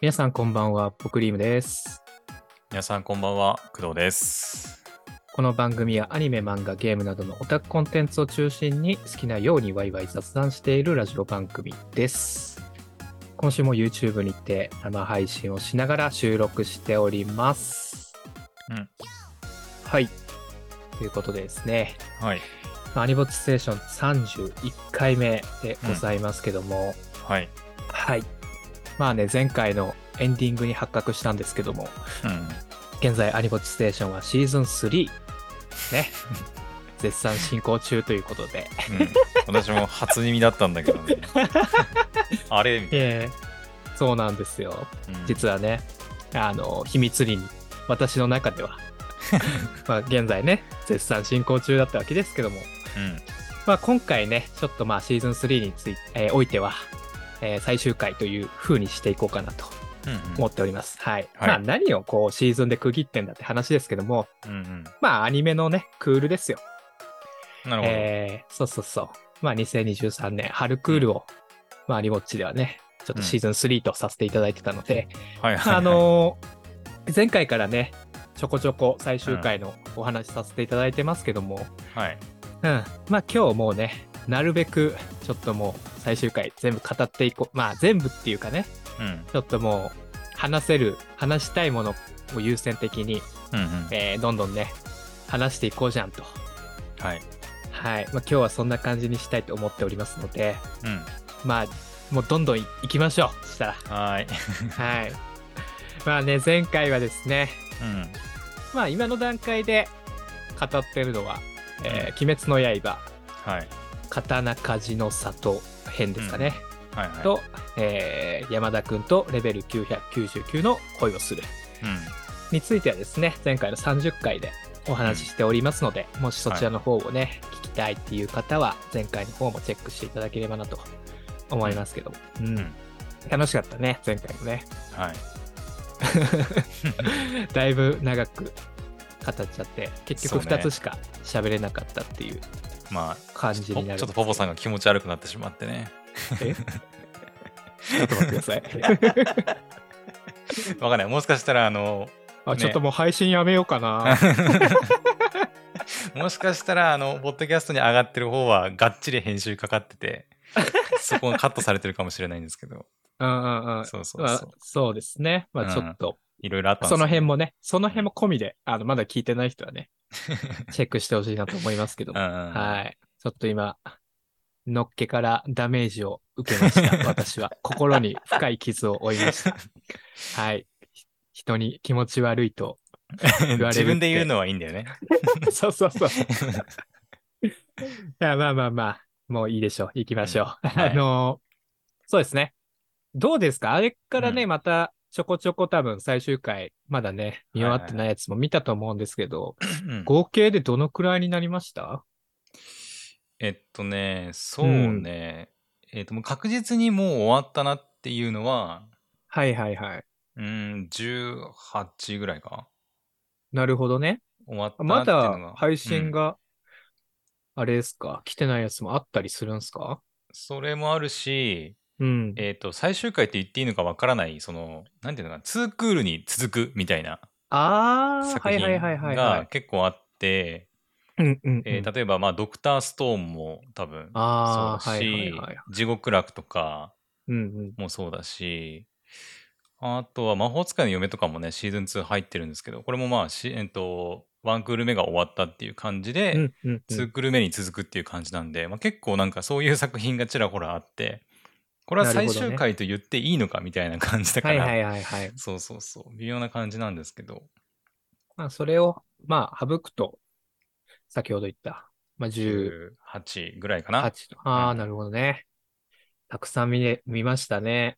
皆さんこんばんは、ポクリームです。皆さんこんばんは、工藤です。この番組はアニメ、漫画、ゲームなどのオタクコンテンツを中心に好きなようにワイワイ雑談しているラジオ番組です。今週も YouTube にて生配信をしながら収録しております。うん。はい。ということでですね、はい。アニボッチステーション31回目でございますけども、はい。はい。まあね、前回のエンディングに発覚したんですけども、うん。現在アニボッチステーションはシーズン3ね 絶賛進行中ということでうん、私も初耳だったんだけどね。あれみたいええそうなんですよな。うん実はねあの秘密裏に私の中では まあ現在ね絶賛進行中だったわけですけども、うん。まあ、今回ねちょっとまあシーズン3について、えーおいては、えー最終回という風にしていこうかなとうん思っております、はい、はいまあ何をこうシーズンで区切ってんだって話ですけどもうん。うんまあアニメのねクールですようん。なるほど。えーそうそうそう。まあ、2023年春クールを、まあ、リモッチではね、ちょっとシーズン3とさせていただいてたので、はいはいはい。あのー前回からね、ちょこちょこ最終回のお話しさせていただいてますけども、はい。うん、まあ今日もうね、なるべくちょっともう最終回全部語っていこう。まあ全部っていうかね、うん。ちょっともう話せる、話したいものを優先的に、うんうん。えーどんどんね、話していこうじゃんと。はい。はい。まあ今日はそんな感じにしたいと思っておりますので、うん。まあ、もうどんどんい行きましょう。そしたら。はーい。はい。まあね、前回はですね、うん。まあ今の段階で語ってるのは、えー鬼滅の刃、はい。刀鍛冶の里編ですかね。はいはい。と、えー山田くんとレベル999の恋をする。うん。についてはですね、前回の30回でお話ししておりますので、もしそちらの方をね、聞きたいっていう方は、前回の方もチェックしていただければなと思いますけども。うん。うん楽しかったね、前回もね。はい。だいぶ長く語っちゃって、結局そうね2つしか喋れなかったっていうま感あ、ポじになる。ちょっとポポさんが気持ち悪くなってしまってね。え？ちょっと待ってください。わかんない。もしかしたら、あの、あ、ねちょっともう配信やめようかな。もしかしたら、あの、ポッドキャストに上がってる方は、がっちり編集かかってて、そこがカットされてるかもしれないんですけど、うんうんうん。そうそうまあそう。そうですね。まあちょっと、いろいろあったそよの辺もね、その辺も込みで、あの、まだ聞いてない人はね、チェックしてほしいなと思いますけどはい。ちょっと今、のっけからダメージを受けました。私は。心に深い傷を負いました。はい。ひ人に気持ち悪いと。われる自分で言うのはいいんだよね。そうそうそう。いや、まあまあまあ、もういいでしょう。行きましょう。はいあの、そうですね。どうですか？あれからね、うんまたちょこちょこ多分最終回、まだね、見終わってないやつも見たと思うんですけど、うん合計でどのくらいになりました？えっとね、そうね、えっと、もう確実にもう終わったなっていうのは、はいはいはい。うん、18ぐらいか。なるほどね。終わったなまっていうのが。だ配信うんが、あれですか、来てないやつもあったりするんですか？それもあるし、うん。えっと、最終回って言っていいのかわからない、その、なんていうのかな、ツークールに続くみたいなああ、作はいはいはいはいは品がい。結構あって、うんうんうんえー例えば、まあ、ドクターストーンも多分そうだし、はいはいはい地獄楽とかうんうん。もそうだし、あとは魔法使いの嫁とかもね、シーズン2入ってるんですけど、これもまあ、しえっと、ワンクール目が終わったっていう感じで、うんうんうん。ツークール目に続くっていう感じなんで、まあ、結構なんかそういう作品がちらほらあって、これは最終回と言っていいのかみたいな感じだから、はいはいはいはい。そうそうそう、微妙な感じなんですけど、まあ、それを、まあ、省くと、先ほど言った、まあ、18 18ぐらいかな。と。ああ、うんなるほどね。たくさん見れ、見ましたね。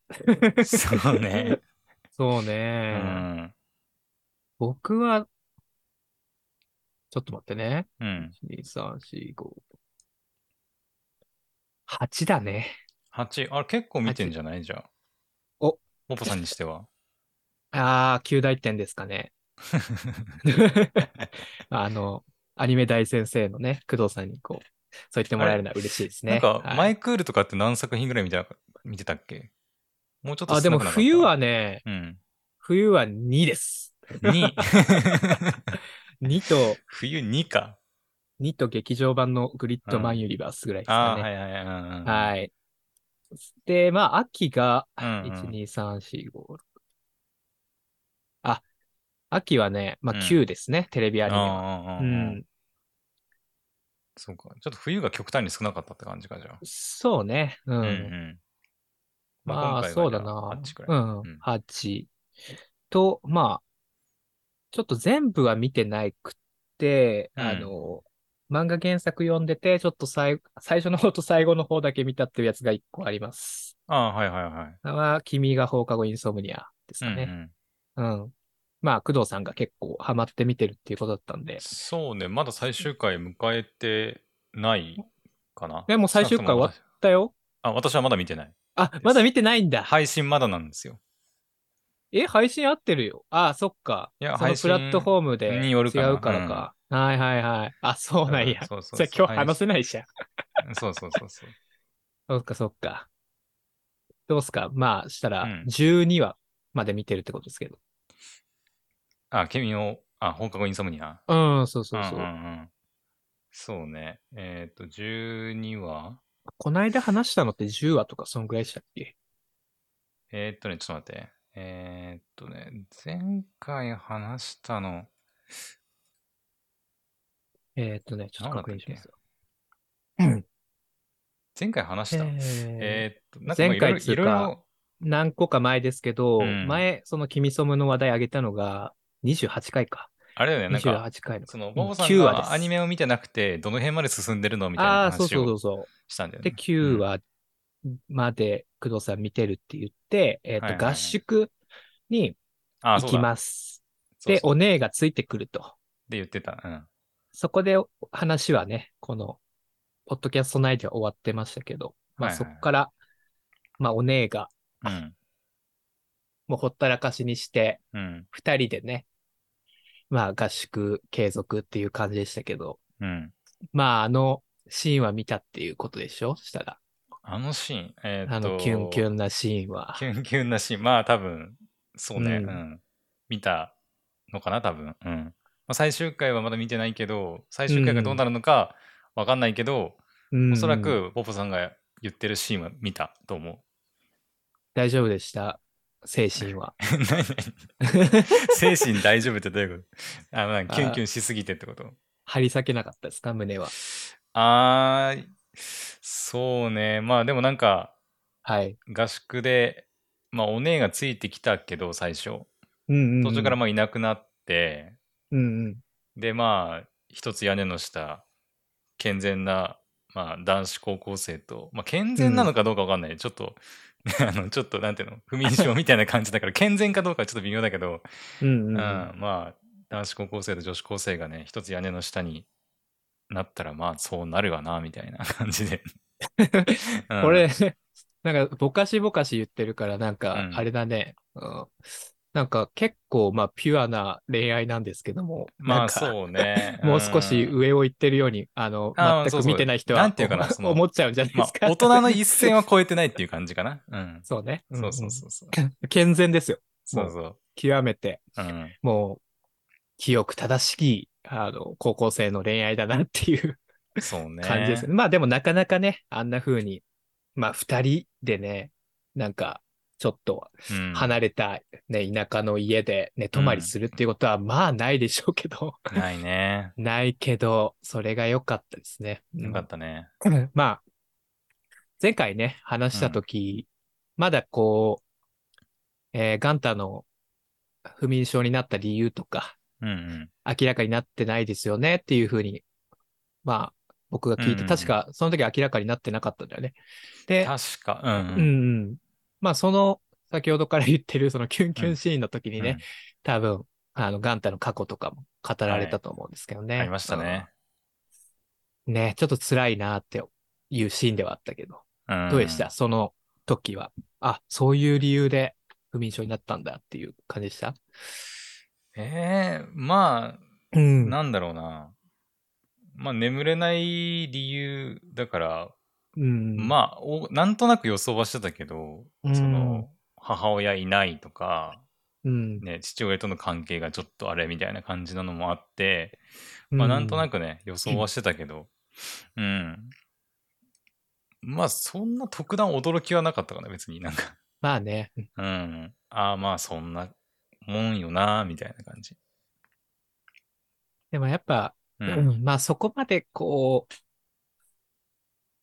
そうね。そううね。ん。僕は、ちょっと待ってね。うん。1、2、3、4、5。8だね。8、あれ結構見てんじゃない？じゃあ。おポポさんにしては。ああ、9大点ですかね。あの、アニメ大先生のね、工藤さんにこう、そう言ってもらえるのは嬉しいですね。なんか、はいマイクールとかって何作品ぐらい見てた見てたっけ？もうちょっとあ、でも冬はね、うん。冬は2です。2。2と、冬2か。2と劇場版のグリッドマンユニバースぐらいですかね。はいはいはい。うんうん、はい。で、まあ、秋が、うんうん1、2、3、4、5、6。あ、秋はね、まあうん9ですね、テレビアニメは。ああ、ううんん。そうか。ちょっと冬が極端に少なかったって感じか、じゃあ。そうね。う。うんん。まあ、そうだな。8くらい。うんうん。8。と、まあ、ちょっと全部は見てないくって、うんあの、漫画原作読んでて、ちょっと最最初の方と最後の方だけ見たっていうやつが1個あります。ああ、はいはいはい。は、君が放課後インソムニアですうんうかね。ん。うん。まあ、工藤さんが結構ハマって見てるっていうことだったんで。そうね、まだ最終回迎えてないかな。でも最終回終わっ少なくともだよ。私あ、私はまだ見てない。あ、まだ見てないんだ。配信まだなんですよ。え、配信合ってるよ。あ、そっか。いやそのプラットフォームで違うからか。はいはいはい。あ、そうなんや。うんそうそうそうじゃあ今日話せないじゃん。そうそうそうそう。そっかそっか。どうすか？まあ、したらうん12話まで見てるってことですけど。あ、君の、あ、放課後インソムニア。うん、そうそうそう。んうんうん。そうね。えっ、と、12話？こないだ話したのって10話とかそんぐらいでしたっけ？えっ、とね、ちょっと待って。えっ、とね、前回話したの、えーっとね、ちょっと確認しますよ。前回話した、えーえっ、と、なんかまあ前回っつうかいろいろ何個か前ですけど、うん前、その君ソムの話題上げたのが28回か。あれだよね、なんか、28回の。その、うんボボさん9話ですがアニメを見てなくて、どの辺まで進んでるのみたいなああー、そう話をそうそうそう。で、したんだよね。9話まで工藤さん見てるって言って、えっ、と、はいはいはい合宿に行き。ます。そうそうで、お姉がついてくると。で言ってた。うん。そこで話はね、この、ポッドキャスト内では終わってましたけど、まあはいはいそこから、まあお姉がうん。もうほったらかしにして、うん。二人でね、まあ合宿継続っていう感じでしたけど、うん。まああのシーンは見たっていうことでしょ？したら。あのシーン、えーっと、あのキュンキュンなシーンは。キュンキュンなシーン。まあ多分、そうね、ううんん。見たのかな、多分。うん。まあ、最終回はまだ見てないけど、最終回がどうなるのかわかんないけど、うんおそらくポポさんが言ってるシーンは見たと思う。大丈夫でした？精神は。精神大丈夫ってどういうこと？あ、なんかキュンキュンしすぎてってこと？張り裂けなかったですか？胸は。あー、そうね。まあでもなんか、はい。合宿で、まあお姉がついてきたけど、最初。うんうんうん途中からまあいなくなって、うんうん。でまあ一つ屋根の下健全な、まあ、男子高校生と、まあ、健全なのかどうかわかんない、ちょっとあのちょっとなんていうの不眠症みたいな感じだから健全かどうかはちょっと微妙だけど、うんうんうんうん。まあ男子高校生と女子高生がね一つ屋根の下になったらまあそうなるわなみたいな感じで、うん。これ、なんか、ぼかしぼかし言ってるから、なんかう、ん。あれだね。うん。なんか、結構、まあ、ピュアな恋愛なんですけども、まあそうね。もう少しうん上を行ってるように、あの、全くあーそうそう見てない人は、なんていうかなその思っちゃうんじゃないでますか。あ大人の一線は超えてないっていう感じかな。うん。そうね。んん。そうそうそうそう。健全ですよ。そうそう。極めて、うん。もう、清く正しき、あの、高校生の恋愛だなっていうそうね感じですね。まあでもなかなかね、あんな風に、まあ二人でね、なんか、ちょっとうん離れた、ね、田舎の家で寝泊まりするっていうことは、まあないでしょうけど、ないね。ないけど、それが良かったですね。うんよかったね。まあ、前回ね、話したとき、まだこう、えーガンタの不眠症になった理由とか。明らかになってないですよねっていうふうに、まあ、僕が聞いて、確かその時明らかになってなかったんだよね。で、確か、うんうんうん。まあ、その、先ほどから言ってる、そのキュンキュンシーンの時にね、多分、あの、ガンタの過去とかも語られたと思うんですけどね。うんありましたね。うん。ね、ちょっと辛いなっていうシーンではあったけど、うんどうでした？その時は。あ、そういう理由で不眠症になったんだっていう感じでした？ええまあ、うんなんだろうな。まあ、眠れない理由だから、うん。まあお、なんとなく予想はしてたけど、うんその、母親いないとか、うん。ね、父親との関係がちょっとあれみたいな感じなのもあって、まあなんとなくね、予想はしてたけど、うん。まあそんな特段驚きはなかったかな、別になんか。まあね。うん。ああまあそんなもんよな、みたいな感じ。でもやっぱ、う。うんんまあそこまでこう、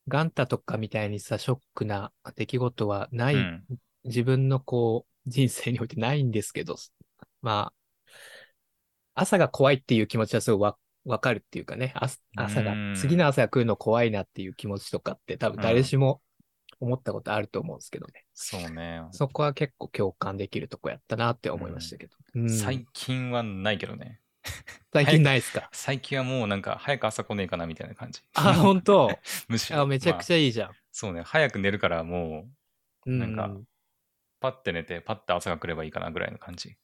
ガンタとかみたいにさ、ショックな出来事はない、うん。自分のこう、人生においてないんですけど、まあ、朝が怖いっていう気持ちはすごいわ、わかるっていうかね、朝朝がうん、次の朝が来るの怖いなっていう気持ちとかって多分誰しも思ったことあると思うんですけどね。そうね。そこは結構共感できるとこやったなって思いましたけど。うん最近はないけどね。最近ないですか？最近はもうなんか早く朝来ねえかなみたいな感じ。あ、本当？むしろ。あ、めちゃくちまあゃいいじゃん。そうね。早く寝るからもう、うなんかパッて寝て、パッて朝が来ればいいかなぐらいの感じ。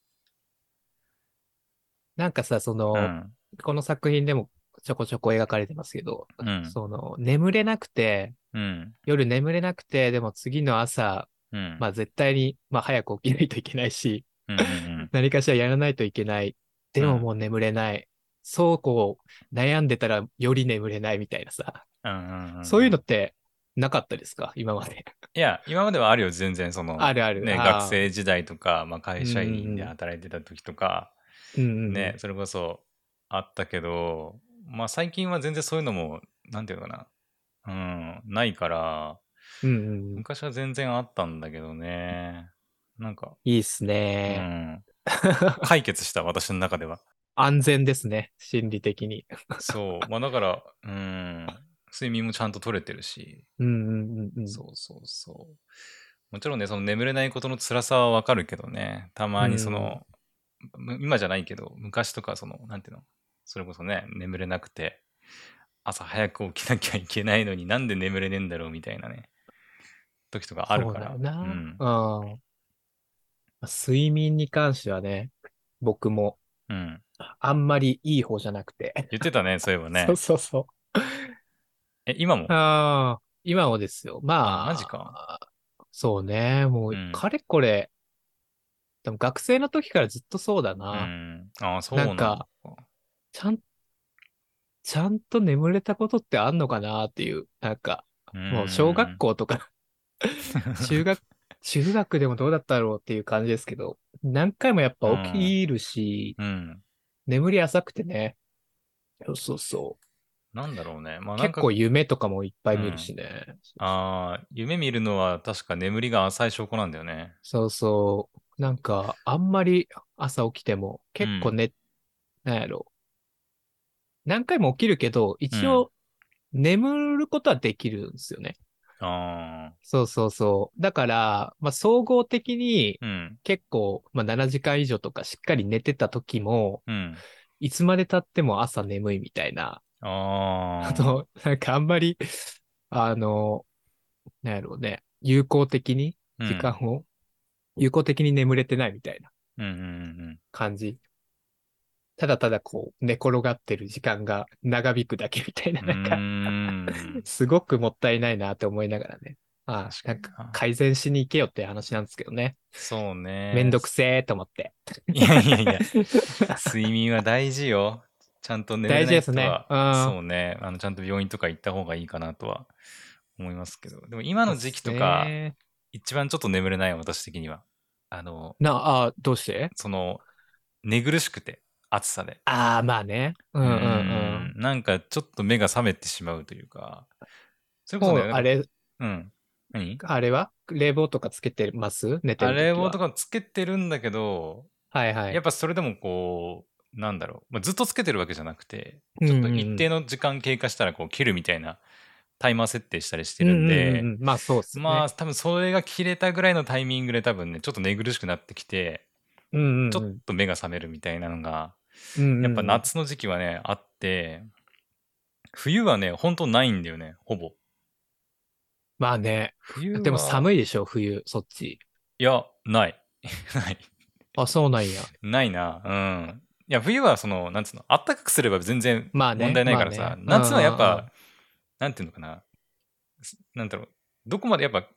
なんかさ、その、うん。この作品でもちょこちょこ描かれてますけど、うん。その、眠れなくて、うん。夜眠れなくて、でも次の朝、うん。まあ絶対に、まあ早く起きないといけないし、うんうん 何かしらやらないといけない。でももう眠れない。そうこう、悩んでたらより眠れないみたいなさ、うんうんうん。そういうのってなかったですか？今まで。いや、今まではあるよ、全然。その、あるあるね、学生時代とか、まあ、会社員で働いてた時とか、うんうん。ね、それこそあったけど、まあ、最近は全然そういうのも、なんていうのかな、うん、ないから、うんうんうん。昔は全然あったんだけどね。なんか、いいっすうね。ん、解決した、私の中では。安全ですね。心理的に。そう。まあ、だから、うん、睡眠もちゃんと取れてるし、うんうんうんうん。そうそうそう。もちろんね、その眠れないことの辛さはわかるけどね、たまにその、む今じゃないけど、昔とかその、なんていうの、それこそね、眠れなくて、朝早く起きなきゃいけないのになんで眠れねえんだろうみたいなね、時とかあるから。そうだよな。うんうん。睡眠に関してはね、僕もうん。あんまりいい方じゃなくて。言ってたね、そういえばねそう。そうそう。え、今も？ああ、今もですよ。まあ、あマジか。そうね。もううん、かれこれ、でも学生の時からずっとそうだうな。ん。ああ、そうなんだ。なんかちゃん、ちゃんと眠れたことってあんのかなっていう、なんか、もう小学校とか、中学、中学でもどうだったろうっていう感じですけど、何回もやっぱ起きるし、うん。眠り浅くてね。そうそうそなんだろうね。まあ結構夢とかもいっぱい見るしね。ああ、夢見るのは確か眠りが浅い証拠なんだよね。そうそう。なんか、あんまり朝起きても結構ね、なんやろ。何回も起きるけど、一応、眠ることはできるんですよね。あそうそうそう。だから、まあ、総合的にあ、うん、結構、まあ、7時間以上とかしっかり寝てた時も、うん。いつまで経っても朝眠いみたいな、あ ああ、と、なんかあんまり、あの、なんやろうね、有効的に？うん。時間を、有効的に眠れてないみたいなうんうんうん。感じ。ただただこう、寝転がってる時間が長引くだけみたいな、うん。なんか、すごくもったいないなって思いながらね。ああ、なん確か改善しに行けよって話なんですけどね。そうね。めんどくせーと思って。いやいやいや、睡眠は大事よ。ちゃんと寝れない人は大事ですねうんそうね。あの、ちゃんと病院とか行った方がいいかなとは思いますけど。でも今の時期とか、ね一番ちょっと眠れない私的には。あの、な、ああ、どうして？その、寝苦しくて、暑さで。ああ、まあね。うんうんうん。うんなんかちょっと目が覚めてしまうというか。それこも、そうね、あれ、うん。何？あれは？冷房とかつけてます？寝てある。冷房とかつけてるんだけど、はいはい。やっぱそれでもこう、なんだろう、まあ、ずっとつけてるわけじゃなくて、ちょっと一定の時間経過したらこう切るみたいなタイマー設定したりしてるんうで、ううんうんまあそうっすね。まあ多分それが切れたぐらいのタイミングで多分ね、ちょっと寝苦しくなってきて、うんうんうん、ちょっと目が覚めるみたいなのが、うんうんうんやっぱ夏の時期はね、あって、冬はね、ほんとないんだよね、ほぼ。まあね。冬はでもい。寒いでしょ、冬、そっち。いや、ない。ない。あ、そうなんや。ないな。うん。いや、冬はその、なんつうの、あったかくすれば全然まあね問題ないからさ、まあね夏はやっぱ、なんていうのかな、すなんだろう、どこまでやっぱ、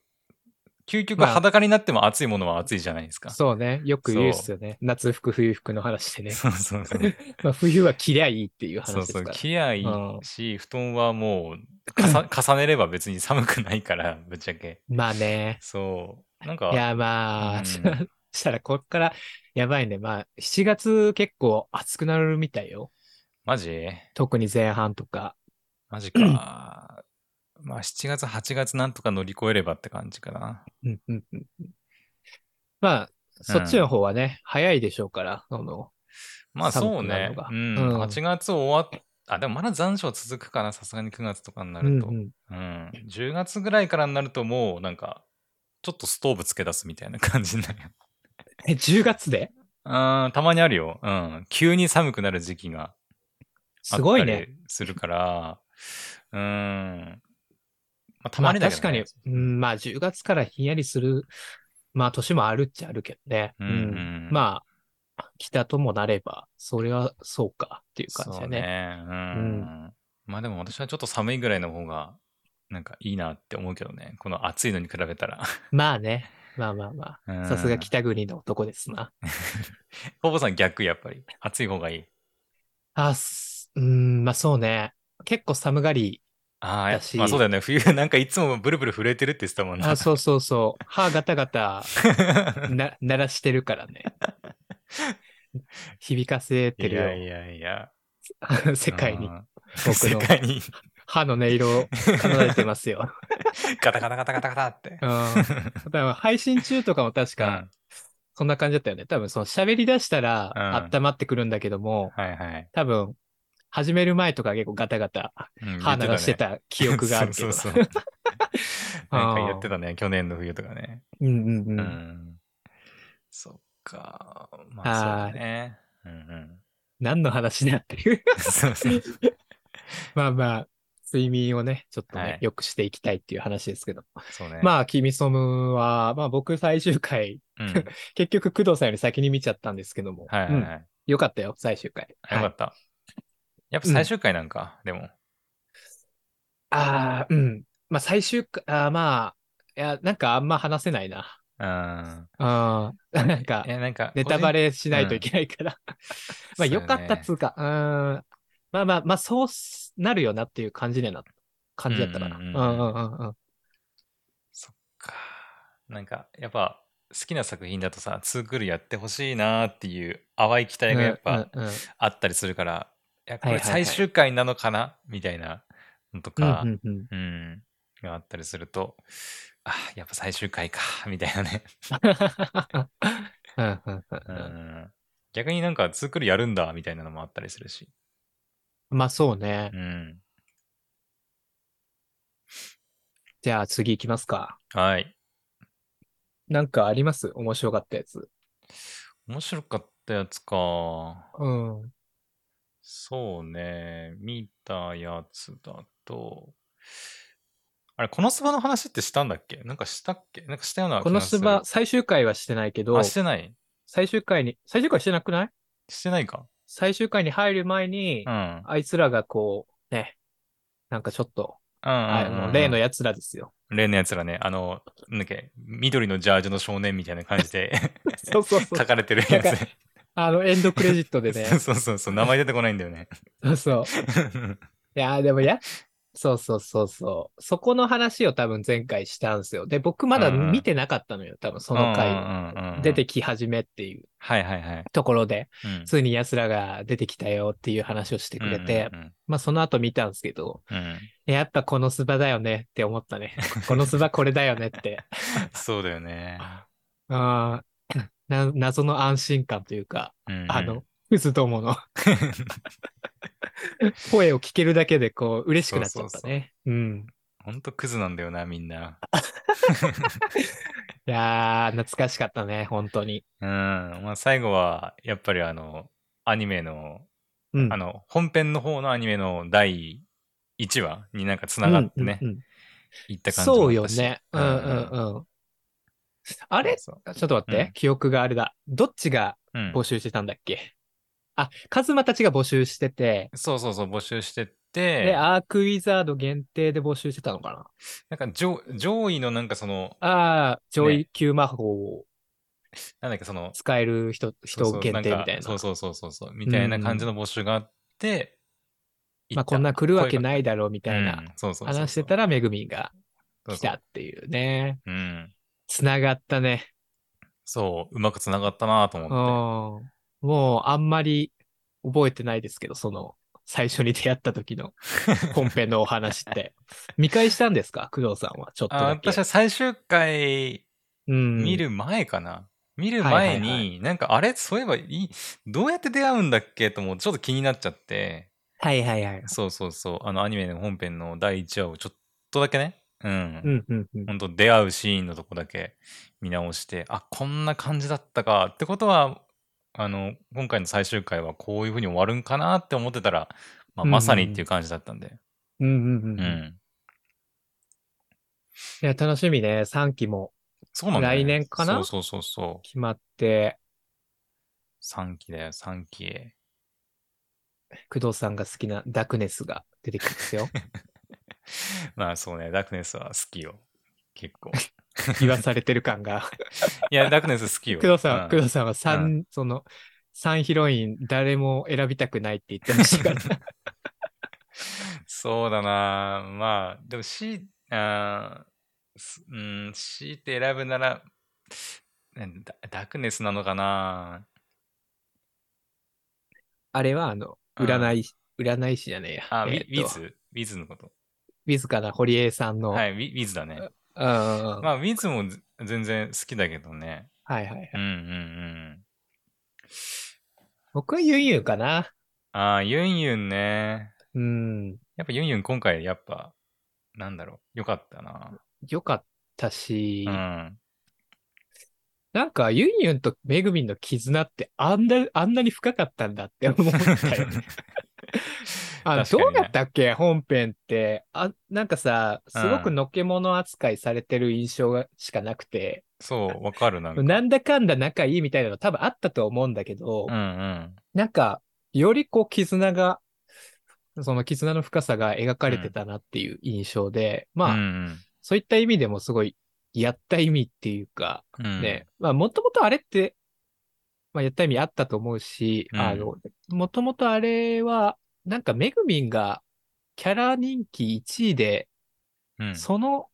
究極まあ裸になっても暑いものは暑いじゃないですか。そうね。よく言うっすよね。夏服、冬服の話でね。そうそうそう。まあ、冬は着りゃいいっていうそうそう。話ですから。着りゃいいうんし、布団はもう 重ねれば別に寒くないから、ぶっちゃけ。まあね。そう。なんか、いや、まあ、うんしたらこっからやばいね。まあ、7月結構暑くなるみたいよ。マジ？特に前半とか。マジか。まあ、7月、8月なんとか乗り越えればって感じかな。うんうんうんうんまあ、そっちの方はね、早いでしょうから、あの、まあ寒そうね。うん。うん8月終わっあ、でもまだ残暑続くかな、さすがに9月とかになると。ううんんうん10月ぐらいからになるともうなんか、ちょっとストーブつけ出すみたいな感じになるよ。え、10月で？うん、たまにあるよ。うん。急に寒くなる時期があすごいね。りするから、うん。まあ、たまあまにだけど、ね。確かに、うん、まあ10月からひんやりする、まあ年もあるっちゃあるけどね。うんうんまあ、北ともなれば、それはそうかっていう感じそうだね。ね。うん。まあでも私はちょっと寒いぐらいの方が、なんかいいなって思うけどね。この暑いのに比べたら。まあね。まあまあまあ。うんさすが北国の男ですな。ポポさん逆やっぱり。暑い方がいい。あ、すうん、まあそうね。結構寒がり。あまあそうだよね。冬なんかいつもブルブル震えてるって言ってたもんな。あ、そうそうそう。歯ガタガタ な鳴らしてるからね。響かせてるよ。いやいやいや。世界にう。ん僕の世界に歯の音色を奏でてますよ。ガタガタガタガタガタって。うん。多分配信中とかも確かうん、そんな感じだったよね。多分その喋り出したらうん温まってくるんだけども、はいはい。多分始める前とか結構ガタガタうん歯鳴らしてた記憶があるけど。そうそうそう。なんか言ってたね、去年の冬とかね。うんうんう。うんん。そっか。まあそうだね。うんうん。何の話だっていう。そうそう。まあまあ、睡眠をね、ちょっとね、はい良くしていきたいっていう話ですけど。そうね。まあ、キミソムは、まあ僕最終回、うん。はい結局工藤さんより先に見ちゃったんですけども。うんはいはい。よかったよ、最終回。よかはいった。やっぱ最終回なんか、でも。ああ、うん。まあ最終回、あーまあ、いや、なんかあんま話せないな。うん。ああ、なんかい、や、なんか、ネタバレ。レしないといけないから。まあ、よかったっつうか、うーん。まあまあ、まあ、そうすなるよなっていう感じでな、感じだったかな。ううんんうんうんうん。そっか。なんか、やっぱ、好きな作品だとさ、ツークールやってほしいなっていう淡い期待がやっぱあったりするから、いや、これ最終回なのかな？みたいなのとか、うんうんがあったりすると、あ、やっぱ最終回か、みたいなね。逆になんかツークールやるんだ、みたいなのもあったりするし。まあそうねう。ん。じゃあ次行きますか。はい。なんかあります？面白かったやつ。面白かったやつか。うん。そうね。見たやつだと。あれ、このスバの話ってしたんだっけ？なんかしたっけ？なんかしたような気このスバ、最終回はしてないけどあ、、してない最終回に、最終回してなくない？してないか。最終回に入る前にう、ん。うんあいつらがこう、ね、なんかちょっと、うんうんうんあの、例のやつらですよ。例のやつらね。あの、なんだっけ、緑のジャージの少年みたいな感じで そうそうそう 書。かれてるやつ。あの、エンドクレジットでね。そうそうそう、名前出てこないんだよね。そうそう。いやー、でもや、そうそうそうそう。そこの話を多分前回したんですよ。で、僕まだ見てなかったのよ。多分その回出てき始めっていうはいはいはい。ところで、うんついに奴らが出てきたよっていう話をしてくれて、うんまあその後見たんですけど、やっぱこのスバだよねって思ったね。このスバこれだよねって。そうだよね。あーな謎の安心感というか、うんうんあの、クズどもの声を聞けるだけでこう嬉しくなっちゃったね。うん。ほんとクズなんだよな、みんな。いやー、懐かしかったね、本当に。うん。まあ最後は、やっぱりあの、アニメの、うん。あの、本編の方のアニメの第1話になんか繋がってね、うんうんうんいった感じもそうよね。うんうんうん。あれ？ちょっと待って、うん。記憶があれだ。どっちがうん。募集してたんだっけ？あ、カズマたちが募集してて、そうそうそう、募集してて、で、アークウィザード限定で募集してたのかな？んか上上位のなんかその、なああ、上位級魔法を。なんだっけその、使える人、人限定みたいな。そうそうそうそうそう、みたいな感じの募集があって、まあ、こんな来るわけいないだろうみみたいなそうそうそうそう。話してたら、めぐみんが来たっていうね。うん。つながったね。そう、うまくつながったなとうん。思って。もう、あんまり覚えてないですけど、その、最初に出会った時の 本編のお話って。見返したんですか？工藤さんは、ちょっとあだけ。私は最終回うん、見る前かな。見るはいはいはい前に、なんかあれ？そういえばいい、どうやって出会うんだっけ？と思ってちょっと気になっちゃって、はいはいはい。そうそうそう、あのアニメの本編の第1話をちょっとだけね、うん。うんうんうん。本当出会うシーンのとこだけ見直して、あ、こんな感じだったかってことは、あの、今回の最終回はこういう風に終わるんかなって思ってたら、まあ、うんうんまさにっていう感じだったんで。うんうんうんううん。ん。いや、楽しみね。3期もそうなんだ、ね。来年かな？そうそうそうそう。決まって、3期だよ、3期。工藤さんが好きなダクネスが出てきますよ。まあそうね、ダークネスは好きよ。結構。言わされてる感が。いや、ダークネス好きよ。工藤さん、う工藤さんは3、その、3ヒロイン誰も選びたくないって言ってましたから。そうだなまあ、でもし、あうん、強いて選ぶなら、ねダダークネスなのかなあれは、あの、うん占い師、占い師じゃねえや。あ、ウえーっウィズ？ウィズのこと。ウィズかな、堀江さんの。はい、ウィズだね。うんまあ、ウィズもず全然好きだけどね。はいはいはい。うんうんうん。僕はユンユンかな。ああ、ユンユンね。うん。やっぱユンユン今回やっぱ、なんだろう、よかったな。よかったし、うん。なんかユンユンとメグミンの絆ってあんな、あんなに深かったんだって思ったよね。あどうやったっけ？本編って。あ、なんかさ、すごくのけもの扱いされてる印象がしかなくて、そう、わかるなんか。なんだかんだ仲いいみたいなの多分あったと思うんだけど、うんうん。なんか、よりこう絆が、その絆の深さが描かれてたなっていう印象で、まあ、うんそういった意味でもすごい、やった意味っていうか、うん、うん。ね、まあ、もともとあれって、まあ、やった意味あったと思うし、うんあの、もともとあれは、なんかめぐみんがキャラ人気1位で、うん、その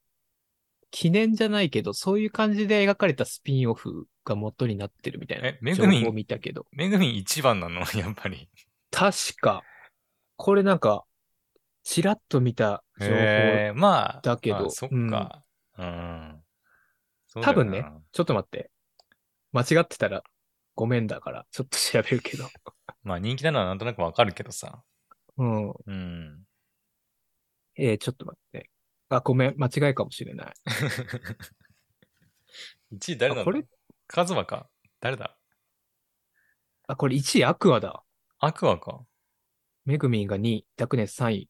記念じゃないけど、そういう感じで描かれたスピンオフが元になってるみたいなえめぐみん見たけど、めぐみん一番なの？やっぱり。確か、これなんか、ちらっと見た情報、だけど。まあそっか。うん。そうだよな。多分ね、ちょっと待って、間違ってたらごめんだから、ちょっと調べるけど、まあ人気なのはなんとなくわかるけどさ。うん。うん。えー、ちょっと待って。あ、ごめん、間違いかもしれない。1位誰なんだ？あこれ？カズマか？誰だ？あ、これ1位アクアだ。アクアかメグミンが2位、ダクネス3位。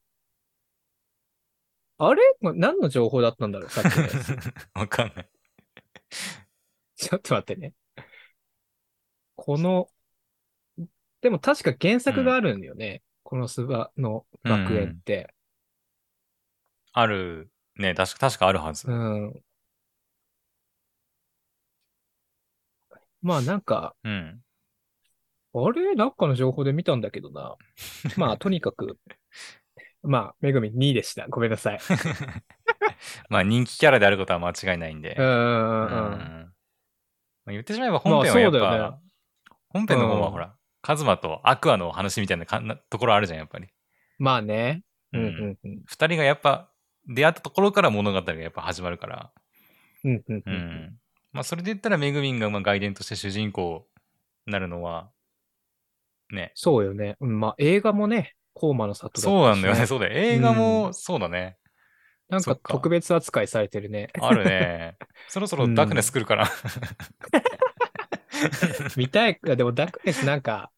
あれ？何の情報だったんだろう？さっきのやつ。わかんない。ちょっと待ってね。この、でも確か原作があるんだよね。このスバの学園って。ある、ね、確か、確かあるはず。うん。まあなんか、うん。あれ？なんかの情報で見たんだけどな。まあ とにかく、まあ、めぐみん2位でした。ごめんなさい。まあ人気キャラであることは間違いないんで。うんうん。まあ、言ってしまえば本編はやっぱ、まあそうだよね本編の方うんはほら、カズマとアクアの話みたいなかんなところあるじゃん、やっぱり。まあね。ううんんうんうん。二人がやっぱ出会ったところから物語がやっぱ始まるから。うんうんううんん。まあそれで言ったらメグミンがまあ外伝として主人公になるのは、ね。そうよね。うん、まあ映画もね、コーマの里だったしそうなんだよね、そうだよ。映画もそうだね。なんかそっか特別扱いされてるね。あるね。そろそろダークネス来るから。見たい。でもダークネスなんか、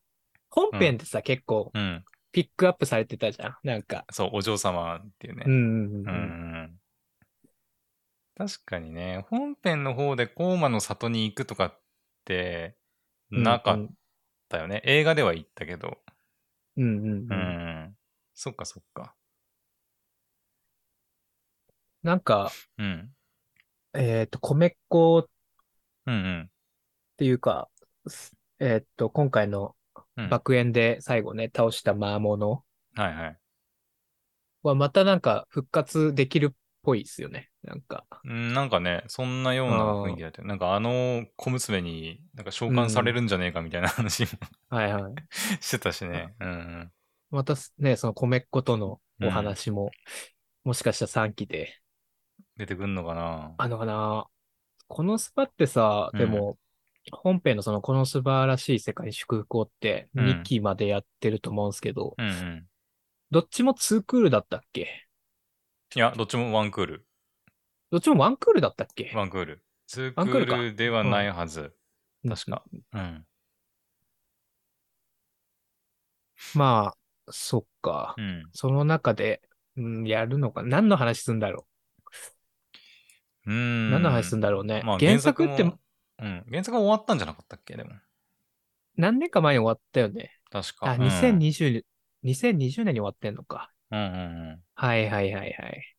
本編ってさ、結構うん。ピックアップされてたじゃん。なんか。そう、お嬢様っていうね。うんうんうんううん。ん確かにね、本編の方でコーマの里に行くとかってなかったよね。映画では行ったけど。うんうんううん。ん。そっかそっか。なんか、うん。えっと、米っ子っうんうん。ていうか、すえっと、今回のうん爆炎で最後ね、倒した魔物はいはい。はまたなんか復活できるっぽいですよね。なんか。うんなんかね、そんなような雰囲気だったよ。なんかあの小娘になんか召喚されるんじゃねえかみたいな話もはいはい。してたしね。うんうん。またね、その米っ子とのお話も、もしかしたら3期で、出てくんのかな？あのかな、このスパってさ、うんでも、本編のそのこの素晴らしい世界に祝福をってうん2期までやってると思うんですけど、うんうん。どっちも2クールだったっけ？いや、どっちもワンクール。どっちも1クールだったっけ？ワンクール。ツークールではないはず。うん確か。うん。まあ、そっかう。ん。その中で、うん、やるのか。何の話すんだろう？ーう。ん。何の話すんだろうね。まあ原作ってもうん。原作は終わったんじゃなかったっけ？でも。何年か前に終わったよね。確か。あ、うん2020、2020年に終わってんのか。うんうんうん。はいはいはいはい。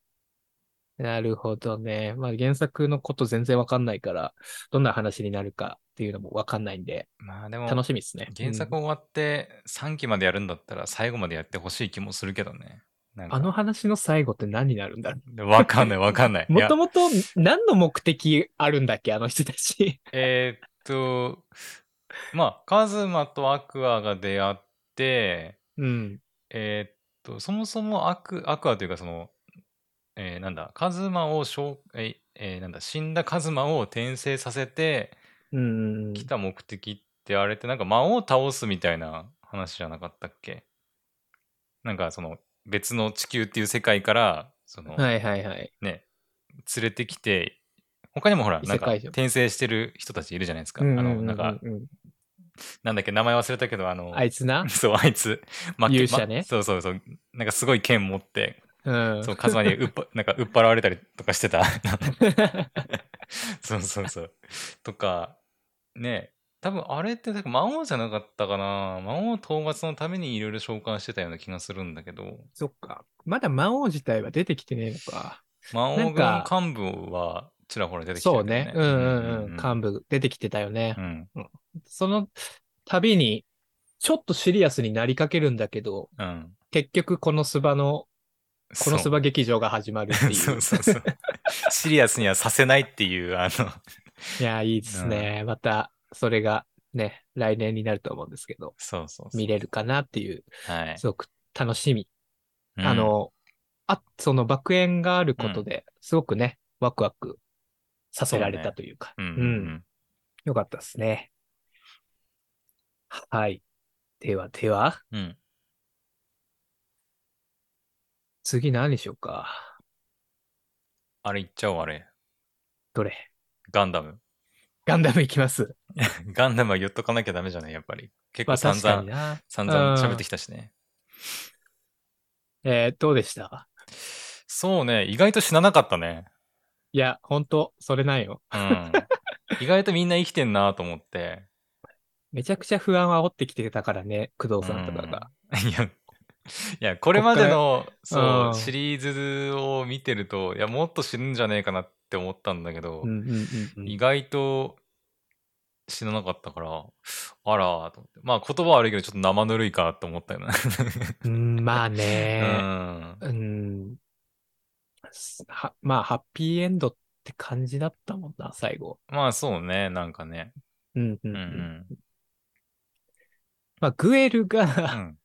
なるほどね。まあ原作のこと全然わかんないから、どんな話になるかっていうのもわかんないんで、まあでも、楽しみですね。うん原作終わって3期までやるんだったら最後までやってほしい気もするけどね。なんかあの話の最後って何になるんだろでわかんないわかんない。う。いやもともと何の目的あるんだっけあの人たち。えーっと、まあ、カズマとアクアが出会って、うん。えーっと、そもそもアクアクアというか、その、えーなんだ、カズマをしょう、えーえーなんだ、死んだカズマを転生させて、うん。来た目的ってあれってなんか魔王を倒すみたいな話じゃなかったっけ？なんかその別の地球っていう世界からそのはいはいはい。ね連れてきて他にもほらなんか転生してる人たちいるじゃないですか。あのなんかなんだっけ名前忘れたけどあの あいつな？そうあいつ、ま勇者ねまそうそうそうなんかすごい剣持ってうん。そうカズマにうっぱ なんかうっ払われたりとかしてた。そうそうそう。とか、ね、多分あれってなんか魔王じゃなかったかな。魔王討伐のためにいろいろ召喚してたような気がするんだけど、そっか。まだ魔王自体は出てきてねえのか。魔王軍幹部はちらほら出てきてるそうね。うんうんうん。幹部出てきてたよねう。ん。その度に、ちょっとシリアスになりかけるんだけど、うん。結局このスバの、このスバ劇場が始まるっていう。そうそうそう。シリアスにはさせないっていう、あの、いや、いいですね。また、それがね、来年になると思うんですけど、そうそうそう。見れるかなっていう、はい。すごく楽しみ。うんあ、の、あ、その爆炎があることで、すごくね、ワクワクさせられたというか、うんうんううんん。よかったですね。はい。では、では、うん。次何にしようか。あれ言っちゃおう、あれ。どれ？ガンダム。ガンダムいきます。ガンダムは言っとかなきゃダメじゃない、やっぱり。結まあ構散々、な。散々喋ってきたしね。えー、どうでした？そうね、意外と死ななかったね。いや、ほんと、それなんよ。うん。意外とみんな生きてんなと思って。めちゃくちゃ不安を煽ってきてたからね、工藤さんとかが。うん。いや、いや、これまでの、そうう、んシリーズを見てると、いや、もっと死ぬんじゃねえかなって思ったんだけど、うんうんうんうん意外と死ななかったから、あらーと思って。まあ言葉悪いけど、ちょっと生ぬるいかと思ったよな。うん、まあうね。ん。うん。は、まあ、ハッピーエンドって感じだったもんな、最後。まあそうね、なんかね。うん、うん、ううんん。うん。まあ、グエルうがん。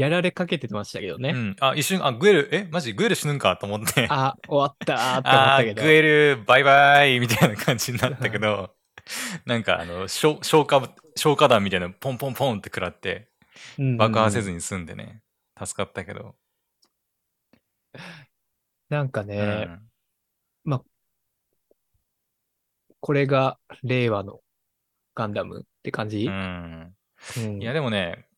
やられかけてましたけどね。うん。あ、一瞬、あ、グエル、え、マジグエル死ぬんかと思って。あ、終わった ーって思っあたけど。ーグエル、バイバイみたいな感じになったけど、なんかあの、消消火、消火弾みたいなのポンポンポンって食らって、爆破せずに。に済んでね、助かったけど。うなんかね、ん。これが令和のガンダムって感じ？うん。うんいや、でもね、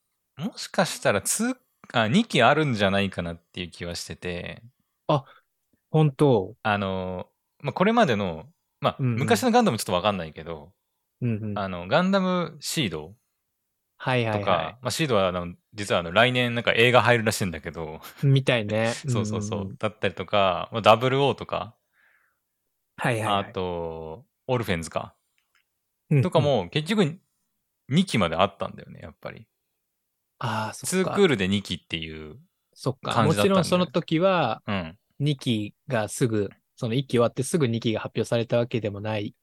もしかしたら2、あ、2期あるんじゃないかなっていう気はしてて、本当あの、まあ、これまでの、まあ、うんうん昔のガンダムちょっとわかんないけど、うんうん。あの、ガンダムシードはいはとか、いはまあ、シードはあの実はあの来年なんか映画入るらしいんだけど、みたいね。そうそうそう、だったりとか、まあ、WO とか、はいはい、はい。あと、オルフェンズか。うんとか、も結局2期まであったんだよね、やっぱり。ああ、そ2っか。クールで2期っていう。そっか。感じだったんだよもちろんその時は、うん。2期がすぐ、その1期終わってすぐ2期が発表されたわけでもない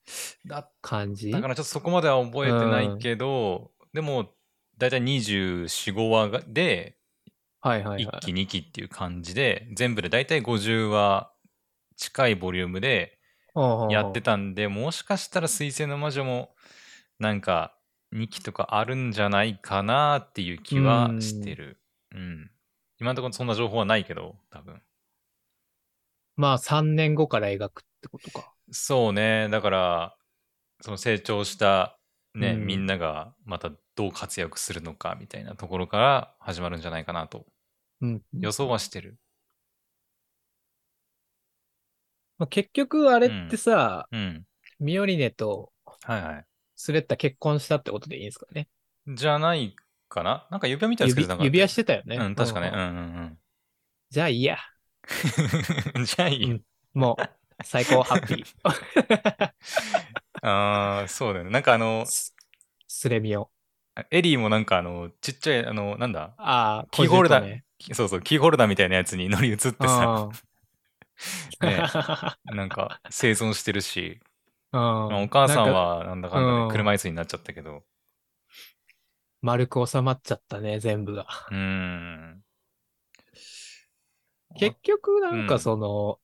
だ感じ？だからちょっとそこまでは覚えてないけど、でも、だいたい24、5話がで、はいはいはい。1期、2期っていう感じで、全部でだいたい50話近いボリュームでやってた。たんで、もしかしたら水星の魔女も、なんか、2期とかあるんじゃないかなっていう気はしてる。うん。今のところそんな情報はないけど、多分。まあ3年後から描くってことか。そうね。だから、その成長したね、うんみんながまたどう活躍するのかみたいなところから始まるんじゃないかなとうん。予想はしてる。まあ、結局あれってさ、うん。ミオリネとはいはい。スレッタ結婚したってことでいいんですかね。じゃないかな？なんか指輪みたいな指つけてなかった指輪してたよね。うん、確かね。ううんんうんじゃあいいや。うん。じゃあいい。うんもう、最高ハッピー。ああ、そうだよね。なんかあの、ススレミオ。エリーもなんかあの、ちっちゃい、あの、なんだ？ああ、キーホルダーね。きそうそう、キーホルダーみたいなやつに乗り移ってさ、うんね、なんか生存してるし、うんまあお母さんはなんだかんだうんで車椅子になっちゃったけど、丸く収まっちゃったね、全部が。うーん。結局なんかうんその、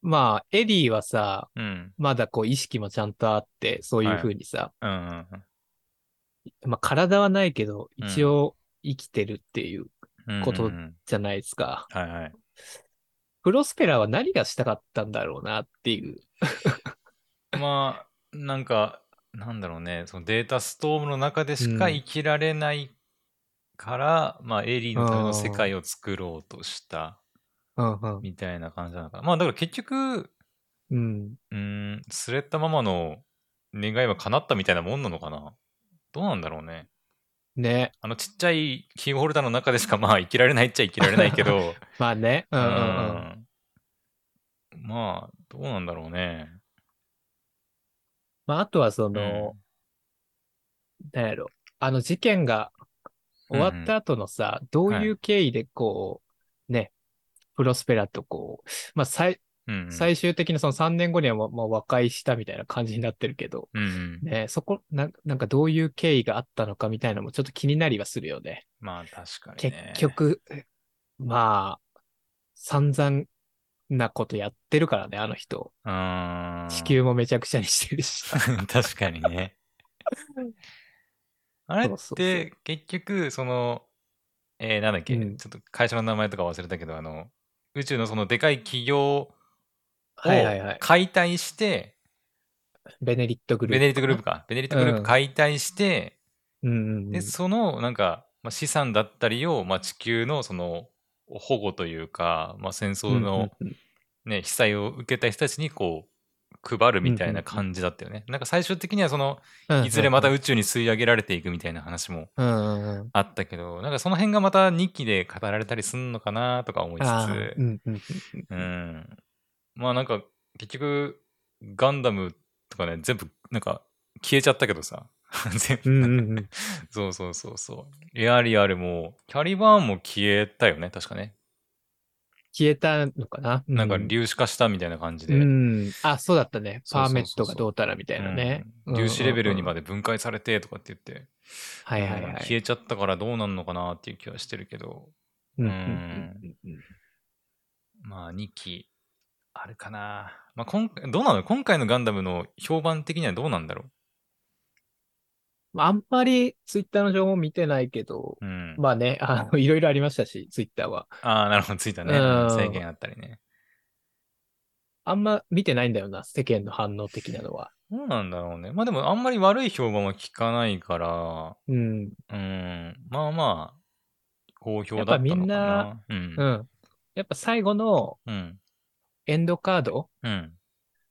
まあ、エリーはさ、うん。まだこう意識もちゃんとあって、そういう風にさ、うんうんうんまあ体はないけど、うん一応生きてるっていううん。ことうんうんじゃないですか。はいはい。プロスペラは何がしたかったんだろうなっていう。まあ、なんか、なんだろうね、そのデータストームの中でしか生きられないから、まあ、エリーのための世界を作ろうとしたうんうん。みたいな感じなのかな。まあ、だから結局、うん。うーん、スレッタママの願いは叶ったみたいなもんなのかな。どうなんだろうね。ね。あのちっちゃいキーホルダーの中でしかまあ生きられないっちゃ生きられないけど、まあね。うんうんうん。うんまあ、どうなんだろうね。まあ、あとはそうんの、なんやろ。あの事件が終わった後のさ、どういう経緯でこう、ね、プロスペラとこう、まあ、最、うんうん、最終的にその3年後にはもうもう和解したみたいな感じになってるけど、うんうん、ね、そこ、ななんかどういう経緯があったのかみたいなのもちょっと気になりはするよね。まあ確かに結ね。局、まあ、散々なことやってるからね、あの人。うーん。地球もめちゃくちゃにしてるし。確かにね。あれっそうそうそうて結局、その、えーなんだっけ、うんちょっと会社の名前とか忘れたけど、あの、宇宙のそのでかい企業をはいはいはい。解体して、ベネリットグループ。ベネリットグループか。ベネリットグループ解体して、うんうんうん。で、その、なんか、まあ、資産だったりを、まあ、地球のその、保護というか、まあ、戦争の、ね、被災を受けた人たちにこう、配るみたいな感じだったよね。なんか最終的にはその、うんいずれまた宇宙に吸い上げられていくみたいな話も。あったけど、なんかその辺がまた日記で語られたりすんのかなとか思いつつうん。まあなんか、結局、ガンダムとかね、全部、なんか、消えちゃったけどさ。全部うんうんうんうん。そうそうそうそう。エアリアルも、キャリバーンも消えたよね、確かね。消えたのかな？うなんか粒子化したみたいな感じで。うん。あ、そうだったね。パーメットがどうたらみたいなね。うん粒子レベルにまで。で分解されてとかって言って、はいはいはい。うん消えちゃったからどうなんのかなっていう気はしてるけど、うんうんうんうんまあ2期あるかな。まあ今回、どうなの？今回のガンダムの評判的にはどうなんだろまああんまりツイッターの情報見てないけど、う。うん。まあね、あの、いろいろありましたし、ツイッターは。ああ、なるほど、ついたね。うん制限あったりね。あんま見てないんだよな、世間の反応的なのは。どうなんだろうね。まあでもあんまり悪い評判は聞かないから、うん。うん、まあまあ、好評だったのかな。やっぱみんなうんう。ん。やっぱ最後のうん。エンドカードうん。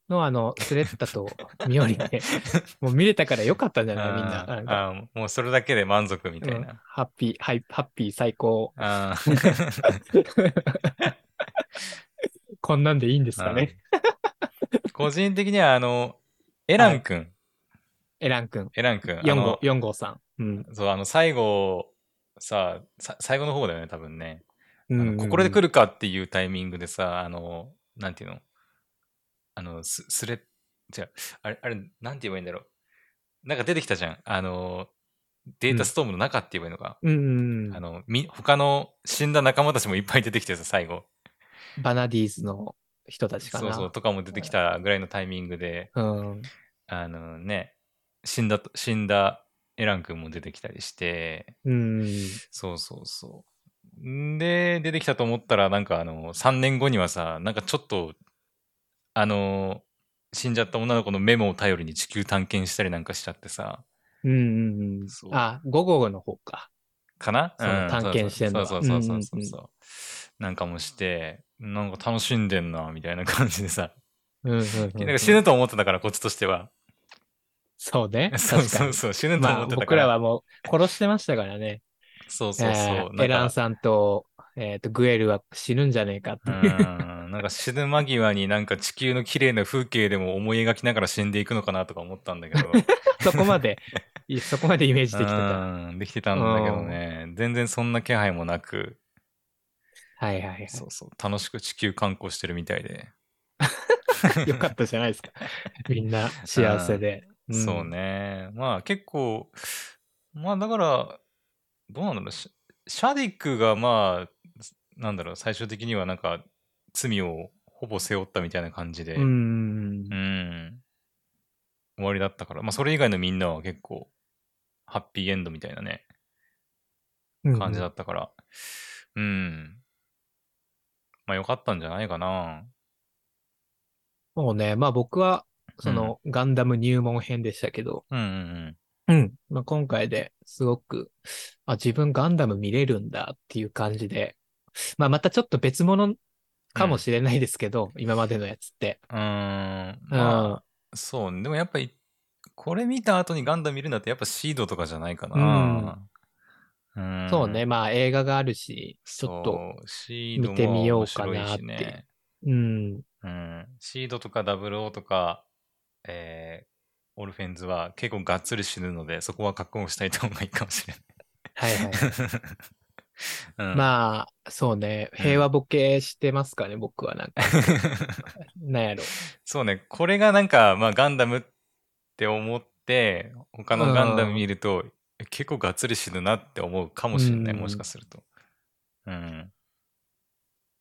のあの、スレッタとミオリネ、もう見れたからよかったんじゃない？みんな。なんかあーもうそれだけで満足みたいうんな。ハッピー、ハイハッピー最高。こんなんでいいんですかね？個人的には、あの、エラン君、エラン君。エラン君、あ4号の、、4号さん。うん。そう、あの、最後、さ、さ最後の方だよね、多分ね。うんここで来る。るかっていうタイミングでさ、あの、なんていうの？あの、す、すれ、じゃあ、あれ、あれ、なんて言えばいいんだろう。なんか出てきたじゃん。あの、データストームの中って言えばいいのか。うん。あの、み、他の死んだ仲間たちもいっぱい出てきてさ、最後。バナディーズの人たちかな。そうそう、とかも出てきたぐらいのタイミングで、うん。あのね、死んだと、死んだエラン君も出てきたりして、うん。そうそうそう。んで、出てきたと思ったら、なんかあの、3年後にはさ、なんかちょっと、あの、死んじゃった女の子のメモを頼りに地球探検したりなんかしちゃってさ、うんうんうんそう。あ、5号の方か。かな？その探検してんのはそうそうそうそううんうんうんそう。なんかもして、なんか楽しんでんな、みたいな感じでさ。うんうんうんうんなんか死ぬと思ってたから、こっちとしては。そうね。そう。そうそう、死ぬとまあ思ってたから。僕らはもう殺してましたからね。そうそうそう。えーエランさんと、えっと、グエルは死ぬんじゃねえかってういう。ん、なんか死ぬ間際になんか地球の綺麗な風景でも思い描きながら死んでいくのかなとか思ったんだけど。そこまで、いそこまでイメージできてた。うん、できてたんだけどね。全然そんな気配もなく、はいはいはい。そうそう、楽しく地球観光してるみたいで。よかったじゃないですか。みんな幸せで。んそう。ね。まあ結構、まあだから、どうなんだろう。シャディックがまあ、なんだろう、最終的にはなんか罪をほぼ背負ったみたいな感じで、うん。うん終わりだったから、まあそれ以外のみんなは結構、ハッピーエンドみたいなね、うん感じだったから、うん。まあよかったんじゃないかな。もうね、まあ僕は、その、ガンダム入門編でしたけど、うんうん。うん。まあ、今回ですごく、あ、自分ガンダム見れるんだっていう感じで、まあまたちょっと別物かもしれないですけど、今までのやつって。うん。うーん。うんまあ、そう。でもやっぱり、これ見た後にガンダム見るんだってやっぱシードとかじゃないかな。うん。そうね、まあ映画があるし、ちょっと、見てみようかなってね。うん。うん。シードとか00とか、えー、オルフェンズは結構がっつり死ぬので、そこは覚悟したい方がいいかもしれない。はいはい。うん、まあ、そうね、平和ボケしてますかね、僕はなんか。なんやろ。そうね、これがなんか、まあ、ガンダムって思って、他のガンダム見ると、結構がっつり死ぬなって思うかもしれない、うんもしかすると。うん。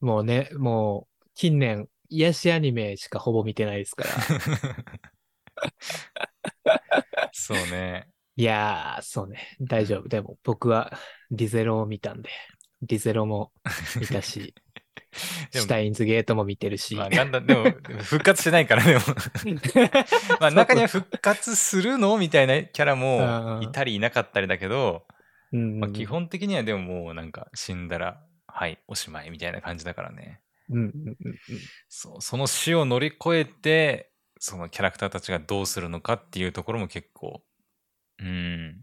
もうね、もう、近年、癒しアニメしかほぼ見てないですから。そうね。いやー、そうね、大丈夫。でも、僕はディゼロを見たんで、ディゼロも見たし、でもシュタインズゲートも見てるし。まあ、ガンダム、でも、復活してないから、でも。まあ、中には復活するのみたいなキャラもいたりいなかったりだけど、うんまあ、基本的にはでももうなんか死んだら、はい、おしまいみたいな感じだからね。うんうんうんうんそうその死を乗り越えて、そのキャラクターたちがどうするのかっていうところも結構、うん、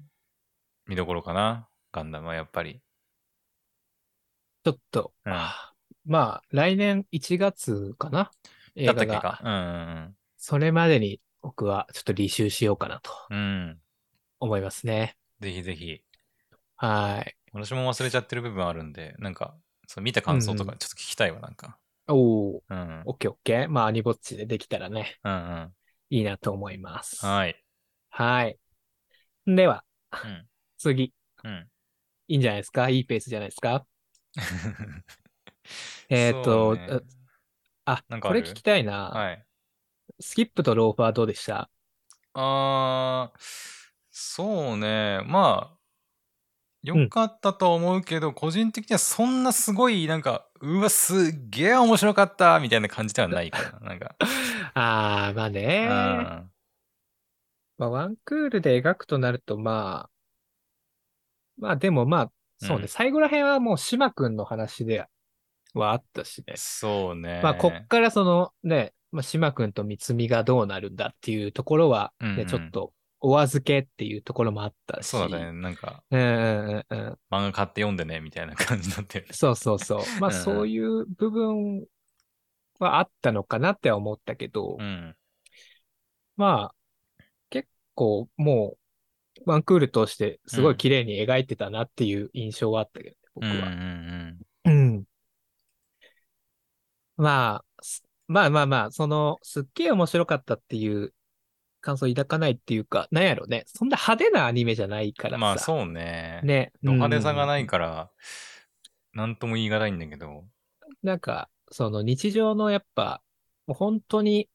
見どころかな？ガンダムはやっぱり。ちょっと、うんあまあ、来年1月かな？映だった画が。っけか？うんそれまでに僕はちょっと履修しようかなとうんうん。うん。思いますね。ぜひぜひ。はい。私も忘れちゃってる部分あるんで、なんか、そう見た感想とうんうかちょっと聞きたいわ、なんか。おー、うん。うんオッケーオッケー。まあ、アニボッチでできたらね、うん。いいなと思います。はい。はい。では、うん。次、うん。いいんじゃないですか？いいペースじゃないですか？えっ、と、そうねあなん、かある？これ聞きたいな。はい。スキップとローファーどうでした？あー、そうね。まあ、よかったと思うけど、個人的にはそんなすごい、なんか、うわ、すっげえ面白かったみたいな感じではないかな。なんか。あー、まあね。うんまあ、ワンクールで描くとなると、まあ、まあでもまあ、そうね、うん最後ら辺はもう島くんの話ではあったしね。そうね。まあ、こっからそのね、まあ、島くんと三つみがどうなるんだっていうところは、ね、うんうんちょっとお預けっていうところもあったし。そうだね。なんか、うんうんうんうん。漫画買って読んでね、みたいな感じになってる。そうそうそう。まあうんうんそういう部分はあったのかなっては思ったけど、うん。まあ結構もうワンクール通してすごい綺麗に描いてたなっていう印象はあったけどね、僕うんうんうは。ん。うん。まあ、すまあまあまあ、その、すっげえ面白かったっていう感想抱かないっていうか、なんやろね。そんな派手なアニメじゃないからさ。まあそうね。ね。ド派手さがうんないから、なんとも言い難いんだけど。なんか、その日常のやっぱ、もう本当に、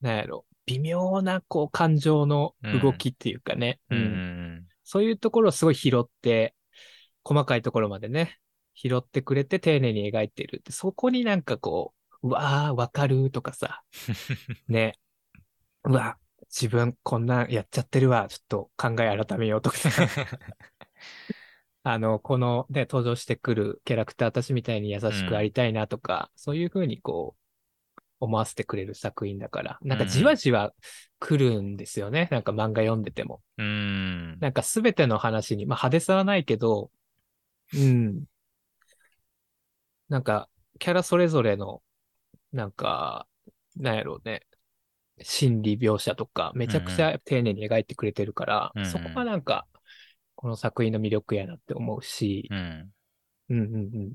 なんやろ、微妙なこう感情の動きっていうかね。うん。ううん。んそういうところをすごい拾って、細かいところまでね、拾ってくれて丁寧に描いてるって、そこになんかこう、うわー、わかるとかさ、ね、うわ、自分こんなんやっちゃってるわ、ちょっと考え改めようとかさ、あの、このね、登場してくるキャラクターたちみたいに優しくありたいなとか、そういうふうにこう、思わせてくれる作品だから、なんかじわじわ来るんですよね。なんか漫画読んでても。うん。うん。なんかすべての話に、まあ派手さはないけど、うん。なんか、キャラそれぞれの、なんか、なんやろうね、心理描写とか、めちゃくちゃ丁寧に描いてくれてるから、うんうんそこがなんか、この作品の魅力やなって思うしう、ん。うんうんうん。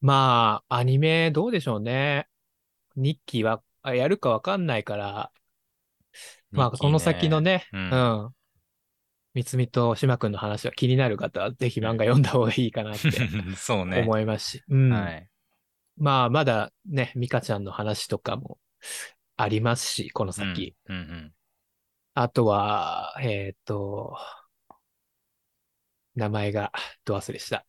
まあ、アニメどうでしょうね。日記は、あやるかわかんないから、まあ、日記この先のね、ううんん。三つみと島くんの話は気になる方は、ぜひ漫画読んだ方がいいかなって そうね。思いますし。うん。はい。まあ、まだね、ミカちゃんの話とかもありますし、この先。うんうんあとは、えっ、と、名前がど忘れした。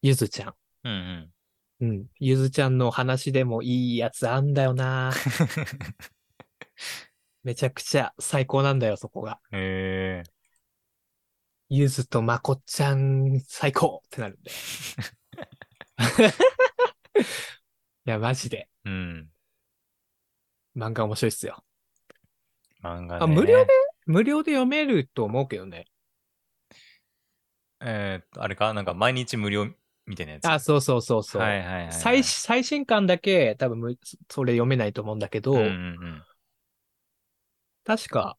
ゆずちゃん。うん。うんうん。うん。ゆずちゃんの話でもいいやつあんだよな。めちゃくちゃ最高なんだよ、そこが。へえ。ゆずとまこっちゃん最高ってなるんで。いや、マジで。うん。漫画面白いっすよ。漫画ね。あ無料で無料で読めると思うけどね。えーっと、あれか？なんか毎日無料みたいなやつ。あ、そうそうそうそう。はいはいはいはい。最最新刊だけ多分むそれ読めないと思うんだけど、うんうんうん。確か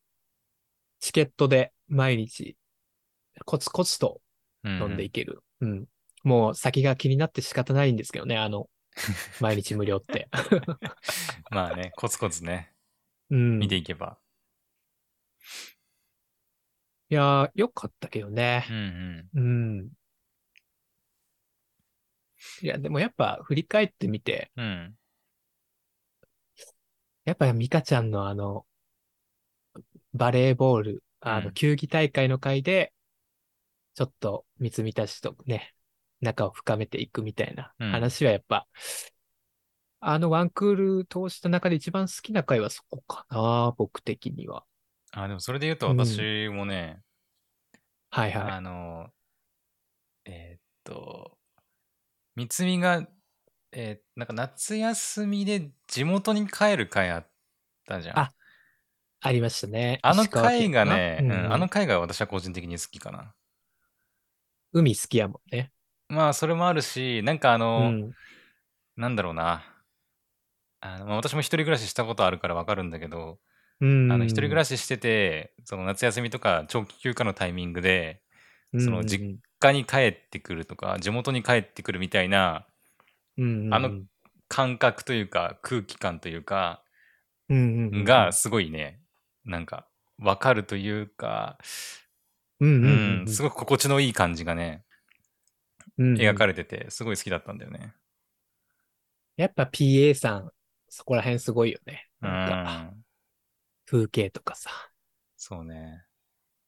チケットで毎日コツコツとうんでいける。うん。もう先が気になって仕方ないんですけどね、あの、毎日無料って。まあね、コツコツね、うん。見ていけば。いやー、よかったけどねう。んうん。いや、でもやっぱ振り返ってみて、うん。うん。やっぱミカちゃんのあの、バレーボール、あの、うん球技大会の会で、ちょっと三つみたちとね、仲を深めていくみたいなうん話はやっぱ、あのワンクール通した中で一番好きな回はそこかな、僕的には。あ、でもそれで言うとうん私もね、はいはい。あの、えーっと、三つみが、えーなんか夏休みで地元に帰る会あったじゃん。あありましたね。あの石川県回がね、うんうんあの回が私は個人的に好きかな。海好きやもんね。まあ、それもあるし、なんかあうの、ん。なんだろうな。あのまあ、私も一人暮らししたことあるからわかるんだけど、うん。あの一人暮らししてて、その夏休みとか長期休暇のタイミングで、その実うん家に帰ってくるとか、地元に帰ってくるみたいなうんうん、あの感覚というか、空気感というか、うんうんうん、がすごいね、なんか、わかるというか、うんすごく心地のいい感じがね、うんうん描かれてて、すごい好きだったんだよね。やっぱ PA さん、そこら辺すごいよね。うなんか、ん。風景とかさ、そうね。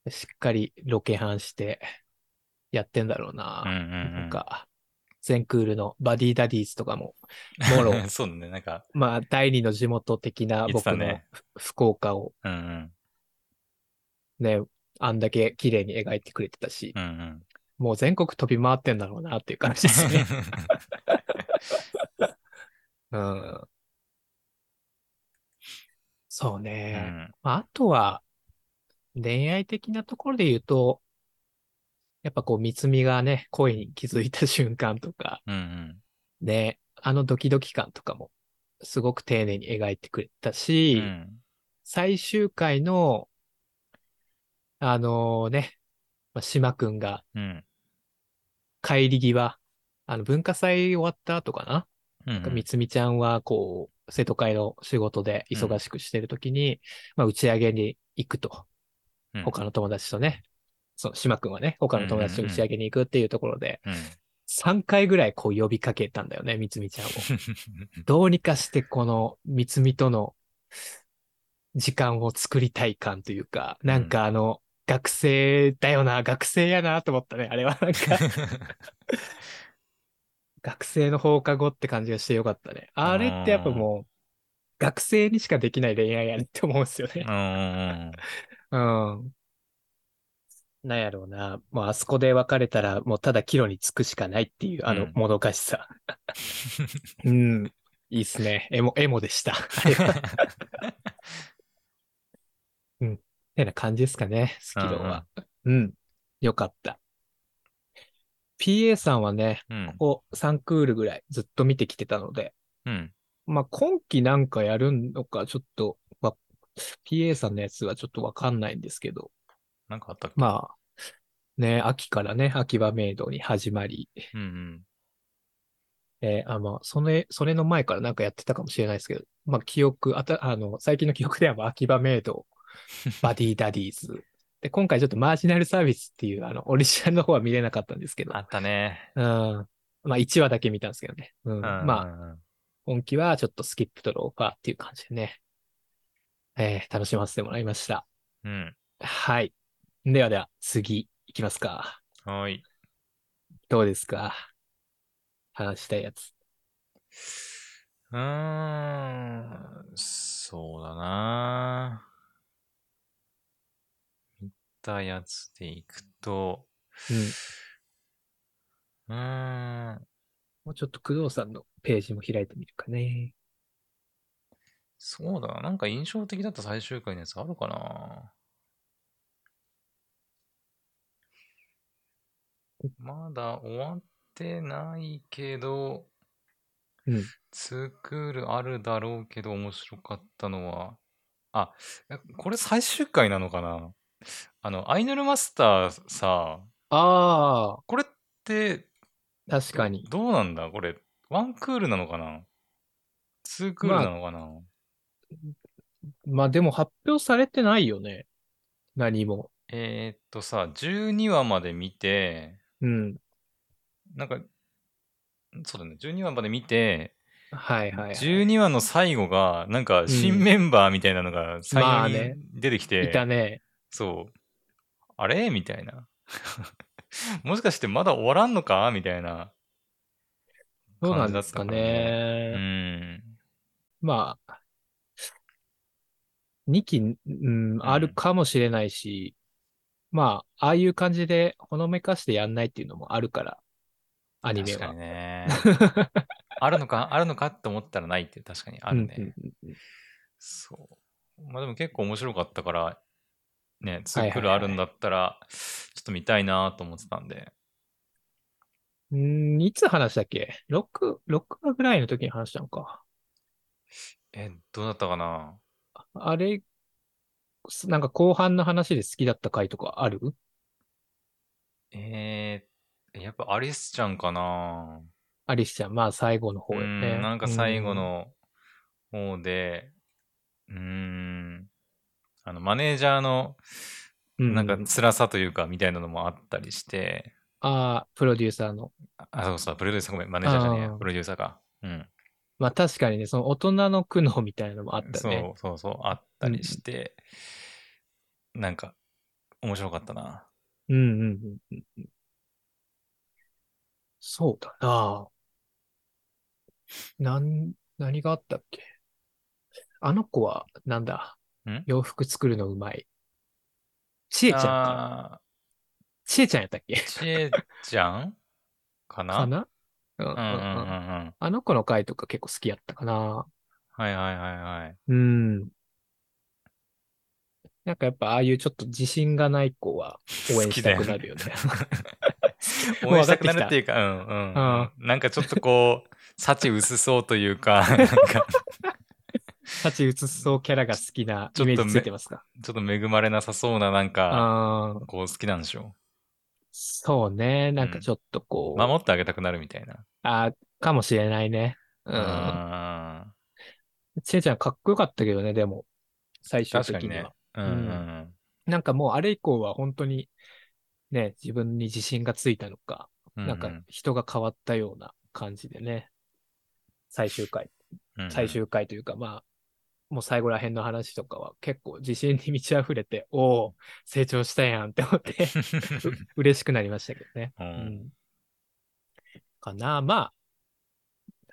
しっかりロケハンしてやってんだろうな。うんうんうんなんか、全クールのバディダディーズとかも、もろ、そうだね、なんか、まあ、第二の地元的な僕のたねふ福岡をうんうん。ね、あんだけ綺麗に描いてくれてたし、うんうん。もう全国飛び回ってんだろうなっていう感じですね。うん。そううね。ん。まあ、あとは、恋愛的なところで言うと、やっぱこう、三つみがね、恋に気づいた瞬間とか、うんうん。ね、あのドキドキ感とかも、すごく丁寧に描いてくれたうし、ん。最終回の、あのね、まあ、島くんがうん。帰り際、あの、文化祭終わった後かな？うんなんかみつみちゃんは、こう、生徒会の仕事で忙しくしてるときに、まあ、打ち上げに行くと。うん他の友達とね。そう、島くんはね、他の友達と打ち上げに行くっていうところで、うん。3回ぐらいこう呼びかけたんだよね、みつみちゃんを。どうにかしてこのみつみとの時間を作りたい感というか、なんかあの、学生だよな、学生やなと思ったね。あれはなんか、学生の放課後って感じがしてよかったね。あれってやっぱもう、学生にしかできない恋愛やねって思うんですよね。うん。なんやろうな。もうあそこで別れたら、もうただ帰路に着くしかないっていう、あのうんもどかしさ。うん。いいっすね。エモ、エモでした。あれはてな感じですかね、スキロは。うん。よかった。PA さんはね、うん。ここ3クールぐらいずっと見てきてたので、うん。まあ今期なんかやるのかちょっと、まあ、PA さんのやつはちょっとわかんないんですけど、なんかあったっけ？まあ、ね、秋からね、秋葉メイドに始まり、うんうん。えーあ、まあ、それ、それの前からなんかやってたかもしれないですけど、まあ、記憶、あた、あの、最近の記憶では、まあ秋葉メイド、バディダディーズ。で、今回ちょっとマージナルサービスっていう、あの、オリジナルの方は見れなかったんですけど、あったね。うん。まあ、1話だけ見たんですけどね。うん。うんまあ、あ。今期はちょっとスキップとローファーっていう感じでね、えー楽しませてもらいました。うん。はい。ではでは、次、いきますか。はい。どうですか？話したいやつ。うーん。そうだな。見たやつでいくと、うん。うーん。もうちょっと工藤さんのページも開いてみるかね。そうだな。なんか印象的だった最終回のやつあるかな？まだ終わってないけど、うん。ツークールあるだろうけど面白かったのは、あ、これ最終回なのかな？あの、アイヌルマスターさ、あこれって、あ、確かに。どうなんだ？これ、ワンクールなのかな？ツークールなのかな、まあでも発表されてないよね。何も。えー、っとさ、12話まで見て、うん。なんか、そうだね、12話まで見て、はいはい、はい。12話の最後が、なんかん新メンバーみたいなのがま最あ後にね出てきて、いたね。そう。あれ？みたいな。もしかしてまだ終わらんのか？みたいな。どうなんですかね。うん。まあ、2期、うん、あるかもしれないし、まあ、ああいう感じでほのめかしてやんないっていうのもあるから、アニメは。確かにね。あるのか、あるのかって思ったらないって確かにあるね。うんうんうんそう。まあでも結構面白かったから、ね、ツークルあるんだったら、ちょっと見たいなと思ってたんで。うん。んいつ話したっけ ?6、6話ぐらいの時に話したのか。え、どうだったかな？あれ、すなんか後半の話で好きだった回とかある？えー、やっぱアリスちゃんかなアリスちゃん、まあ最後の方ようね。ん、なんか最後の方で、うーん、あの、マネージャーの、うん、なんか辛さというか、みたいなのもあったりして、ああ、プロデューサーの。あ、そうそう、プロデューサーごめん、マネージャーじゃねえやあープロデューサーか。うん。まあ確かにね、その大人の苦悩みたいなのもあったそうね。そうそう、あったりして、なんか、面白かったな。うんうんうんうんうん。そうだな。なん、何があったっけ？あの子は、なんだ？ん？洋服作るのうまい。ちえちゃんか。あちえちゃんやったっけ？ーちえちゃん？かな？かな？うんうんうんう。ん。あの子の回とか結構好きやったかな。はいはいはいはい。うん。なんかやっぱああいうちょっと自信がない子は応援したくなるよね。応援したくなるっていうか、うんうん、うん。なんかちょっとこう、幸薄そうというか、なんか立ち写そうキャラが好きなイメージついてますか？ちょっと恵まれなさそうな、なんか、こう好きなんでしょそうね。なんかちょっとこう、守ってあげたくなるみたいな。あかもしれないね。うん。あちえちゃんかっこよかったけどね、でも、最ー終確かにね的には。。うんうんなんかもうあれ以降は本当に、ね、自分に自信がついたのか、うん。なんか人が変わったような感じでね、最終回、うんうん、最終回というか、まあ、もう最後ら辺の話とかは結構自信に満ち溢れて、おお、成長したやんって思って う嬉しくなりましたけどね。ううんん。かな。ま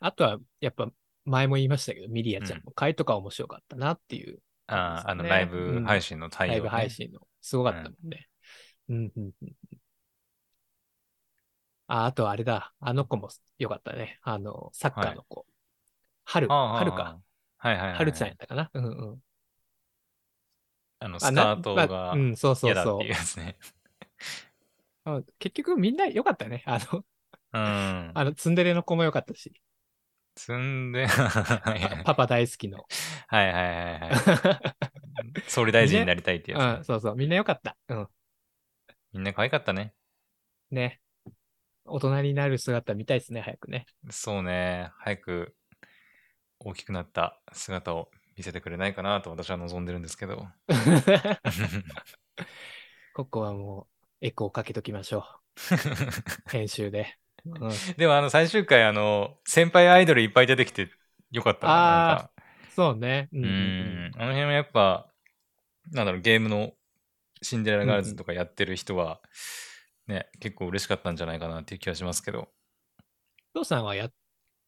あ、あとはやっぱ前も言いましたけど、ミリアちゃんの回とか面白かったなっていう、あーあの、ねライブ配信の対応、ねライブ配信の。すごかったもんね。うん、うん、うん。あ、あとあれだ。あの子もよかったね。あの、サッカーの子。春、ああ春か。。はいはいはい。春ちゃんやったかな？うんうん。あの、あスカートなまあがうん、そうそうそう嫌だっていう。やつね。あ結局みんな良かったね。あの、うん。あの、ツンデレの子も良かったし。積んで、はいはいパパ大好きの。はいはいはい。総理大臣になりたいってうやつね、ん、そうそう。みんな良かった。うん。みんな可愛かったね。ね。大人になる姿見たいですね、早くね。そうね。早く大きくなった姿を見せてくれないかなと私は望んでるんですけど。ここはもう、エコーかけときましょう。編集で。うん、でもあの最終回、あの、先輩アイドルいっぱい出てきてよかったな。あかそうね。ううんん。あの辺はやっぱ、なんだろう、ゲームのシンデレラガールズとかやってる人は、ね、結構嬉しかったんじゃないかなっていう気がしますけど。父さんはやっ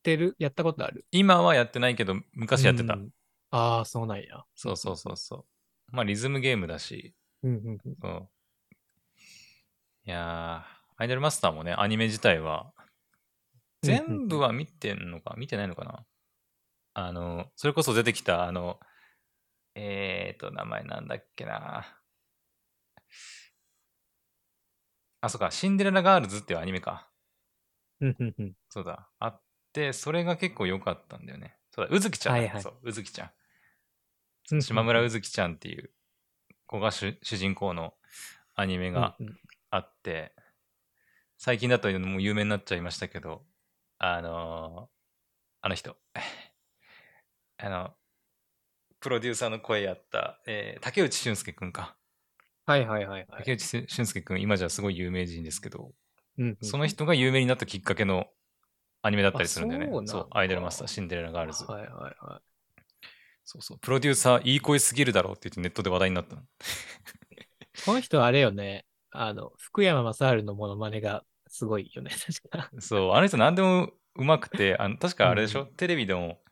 てる？やったことある？今はやってないけど、昔やってた。うんああ、そうなんや。そうそうそうそう。まあ、リズムゲームだし、うんうんうん。そう。いやー、アイドルマスターもね、アニメ自体は、全部は見てんのか、見てないのかな？あの、それこそ出てきた、あの、えーと、名前なんだっけな。あ、そうか、シンデレラガールズっていうアニメか。うんうんうん。そうだ。あって、それが結構良かったんだよね。そうだ、うずきちゃんだ。はいはいそう、うずきちゃん。うん島村うずきちゃんっていう子が主主人公のアニメがうんうんあって、最近だともう有名になっちゃいましたけど、あのーあの人、あの、プロデューサーの声やった、えー竹内俊介くんか。はいはいはいはい。竹内俊介くん、今じゃすごい有名人ですけど、うんうんその人が有名になったきっかけのアニメだったりするんだよね。あそうそうだアイドルマスター、シンデレラガールズ。はいはいはそうそう。プロデューサー、いい声すぎるだろうって言ってネットで話題になったの。い。この人あれよね。あの、福山雅治のモノマネがすごいよね。確か。そう、あの人何でもうまくて、あの確かあれでしょ、うテレビでも、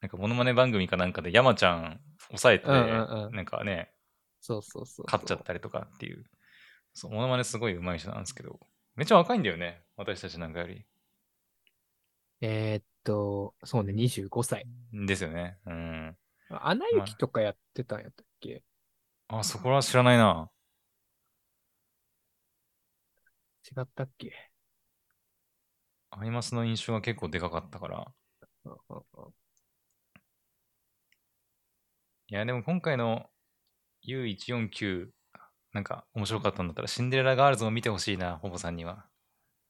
なんかモノマネ番組かなんかで山ちゃん抑えて、うんうんうんなんかね、そうそうそう。勝っちゃったりとかっていう。そう、モノマネすごい上手い人なんですけど、めっちゃ若いんだよね。私たちなんかより。えーっと、そうね、25歳。ですよね。うん。アナ雪とかやってたんやったっけ、あ、そこは知らないな。違ったっけ？アイマスの印象が結構でかかったから。いや、でも今回の U149、なんか面白かったんだったら、シンデレラガールズを見てほしいな、ほぼさんには。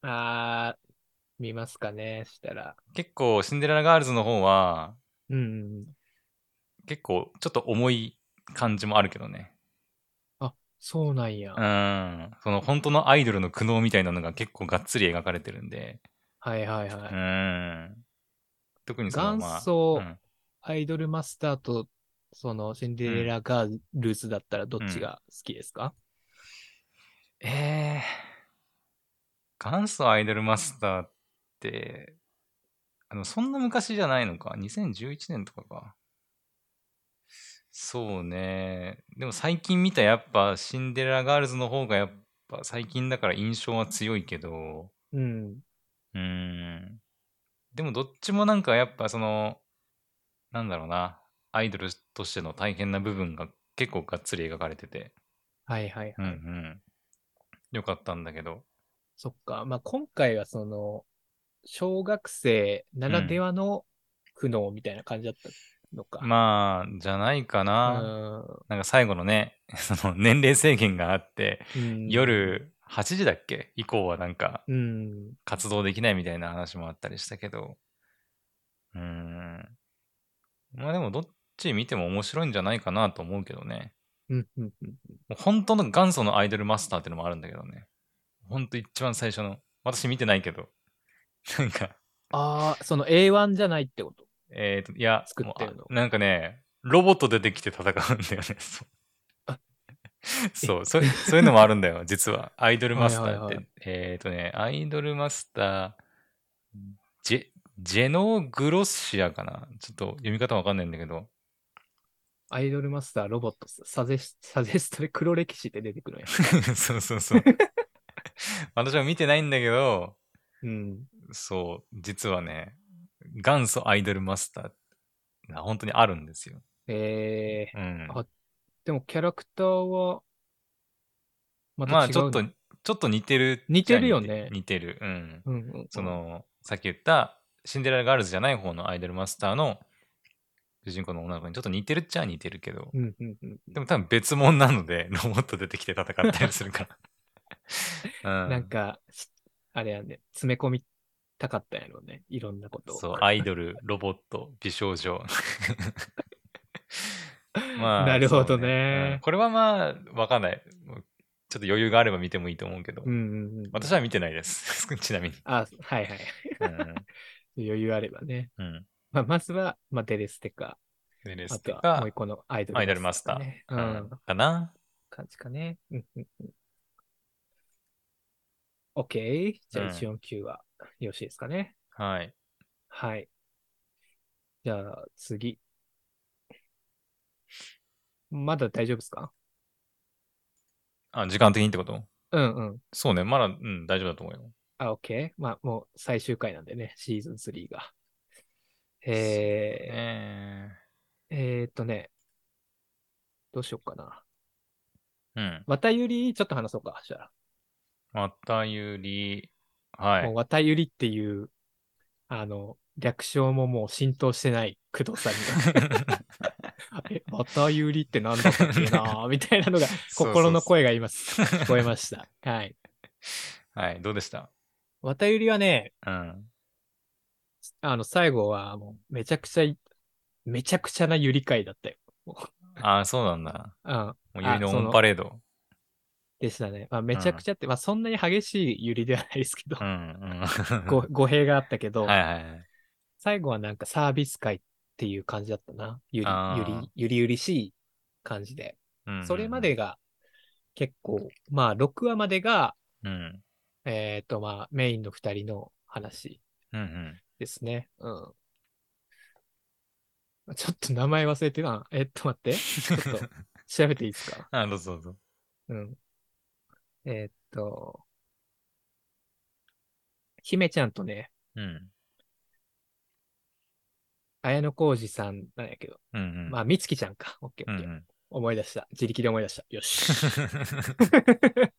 あー、見ますかね、したら。結構、シンデレラガールズの方は、うん。結構、ちょっと重い感じもあるけどね。あ、そうなんや。うん。その本当のアイドルの苦悩みたいなのが結構がっつり描かれてるんで。はいはいはい。うん。特にその、まあ、元祖うんアイドルマスターと、そのシンデレラガールズだったらどっちが好きですか、えー、元祖アイドルマスターって、あの、そんな昔じゃないのか ?2011 年とかか。そうね。でも最近見たやっぱシンデレラガールズの方がやっぱ最近だから印象は強いけど、うん。うーん。でもどっちもなんかやっぱその、なんだろうな、アイドルとしての大変な部分が結構がっつり描かれてて、はいはいうんうはい。ん。よかったんだけど、そっか。まあ、今回はその、小学生ならではの苦悩みたいな感じだったのか。まあ、じゃないかうな。んなんか最後のね、その年齢制限があって、うん。夜8時だっけ？以降はなんかうん。活動できないみたいな話もあったりしたけど、うーん。まあでもどっち見ても面白いんじゃないかなと思うけどね。もう本当の元祖のアイドルマスターってのもあるんだけどね。本当一番最初の。私見てないけど。なんか、ああ、その A1 じゃないってこと？えっ、と、いや、作ってるの？なんかね、ロボット出てきて戦うんだよね。そうあ そういうのもあるんだよ、実は。アイドルマスターって。はいはいはえっ、とね、アイドルマスター、ジェ、ジェノグロッシアかな？ちょっと読み方わかんないんだけど。アイドルマスターロボットサゼスサジェストで黒歴史って出てくるんや。そうそうそう。私は見てないんだけど、うん。そう、実はね、元祖アイドルマスターが本当にあるんですよ。えー、うん。あでもキャラクターは、ままあちょっと、ちょっと似てる似てるよね似てる。うん。うんうんうん、その、さっき言ったシンデレラガールズじゃない方のアイドルマスターの主人公の女の子にちょっと似てるっちゃ似てるけど、うんうんうん、でも多分別物なので、ロボット出てきて戦ったりするから。うん、なんか、しあれやね、詰め込みたかったんやろうね。いろんなことを。そう、アイドル、ロボット、美少女。まなるほどそうねうんこれはまあ、わかんない。ちょっと余裕があれば見てもいいと思うけど、うんうんうん。私は見てないです。ちなみに。あ、はいはい。うん。余裕あればね。うん。まあ、まずは、まあ、デレステか、で、レあステとはもうか一、個のアイドルアイドルマスター。ね。ううんん。かな。感じかね。うんうんうん。OK。じゃあ、うん149はよろしいですかね。はい。はい。じゃあ、次。まだ大丈夫ですか？あ、時間的にってこと？うんうん。そうね。まだ、うん、大丈夫だと思うよ。あ、OK。まあ、もう最終回なんでね、シーズン3が。ええー、えーっとね、どうしようかな。ー、うん。綿ゆり、ちょっと話そうか、じゃまたゆり、はあ。もうい。綿ゆりっていう、あの、略称ももう浸透してない工藤さんには。え、綿ゆりってなんだったっけな みたいなのが、心の声が今聞こえました。はい。はい、どうでした？綿ゆりはね、うん。あの、最後はもうめちゃくちゃい、めちゃくちゃなゆり会だったよ。ああ、そうなんだ。うん。もうゆりのオンパレード。でしたね。まあ、めちゃくちゃって、まあ、そんなに激しいゆりではないですけどう、ん、うん。ご語弊があったけど、はいはいはい。最後はなんかサービス会っていう感じだったな。ゆりゆり、ゆりゆりしい感じで。うんうんそれまで、が結構、まあ、6話までが、うん。えっ、と、まあ、メインの2人の話うんうん。ですね。うん。ちょっと名前忘れてな。えっと、待って。ちょっと 調べていいですか？あ、どうぞどうぞ。うん。えっと、姫ちゃんとね、うん。綾小路さんなんやけど、うんうん。まあ、みつきちゃんか。オッケーオッケー。うんうん。思い出した。自力で思い出した。よし。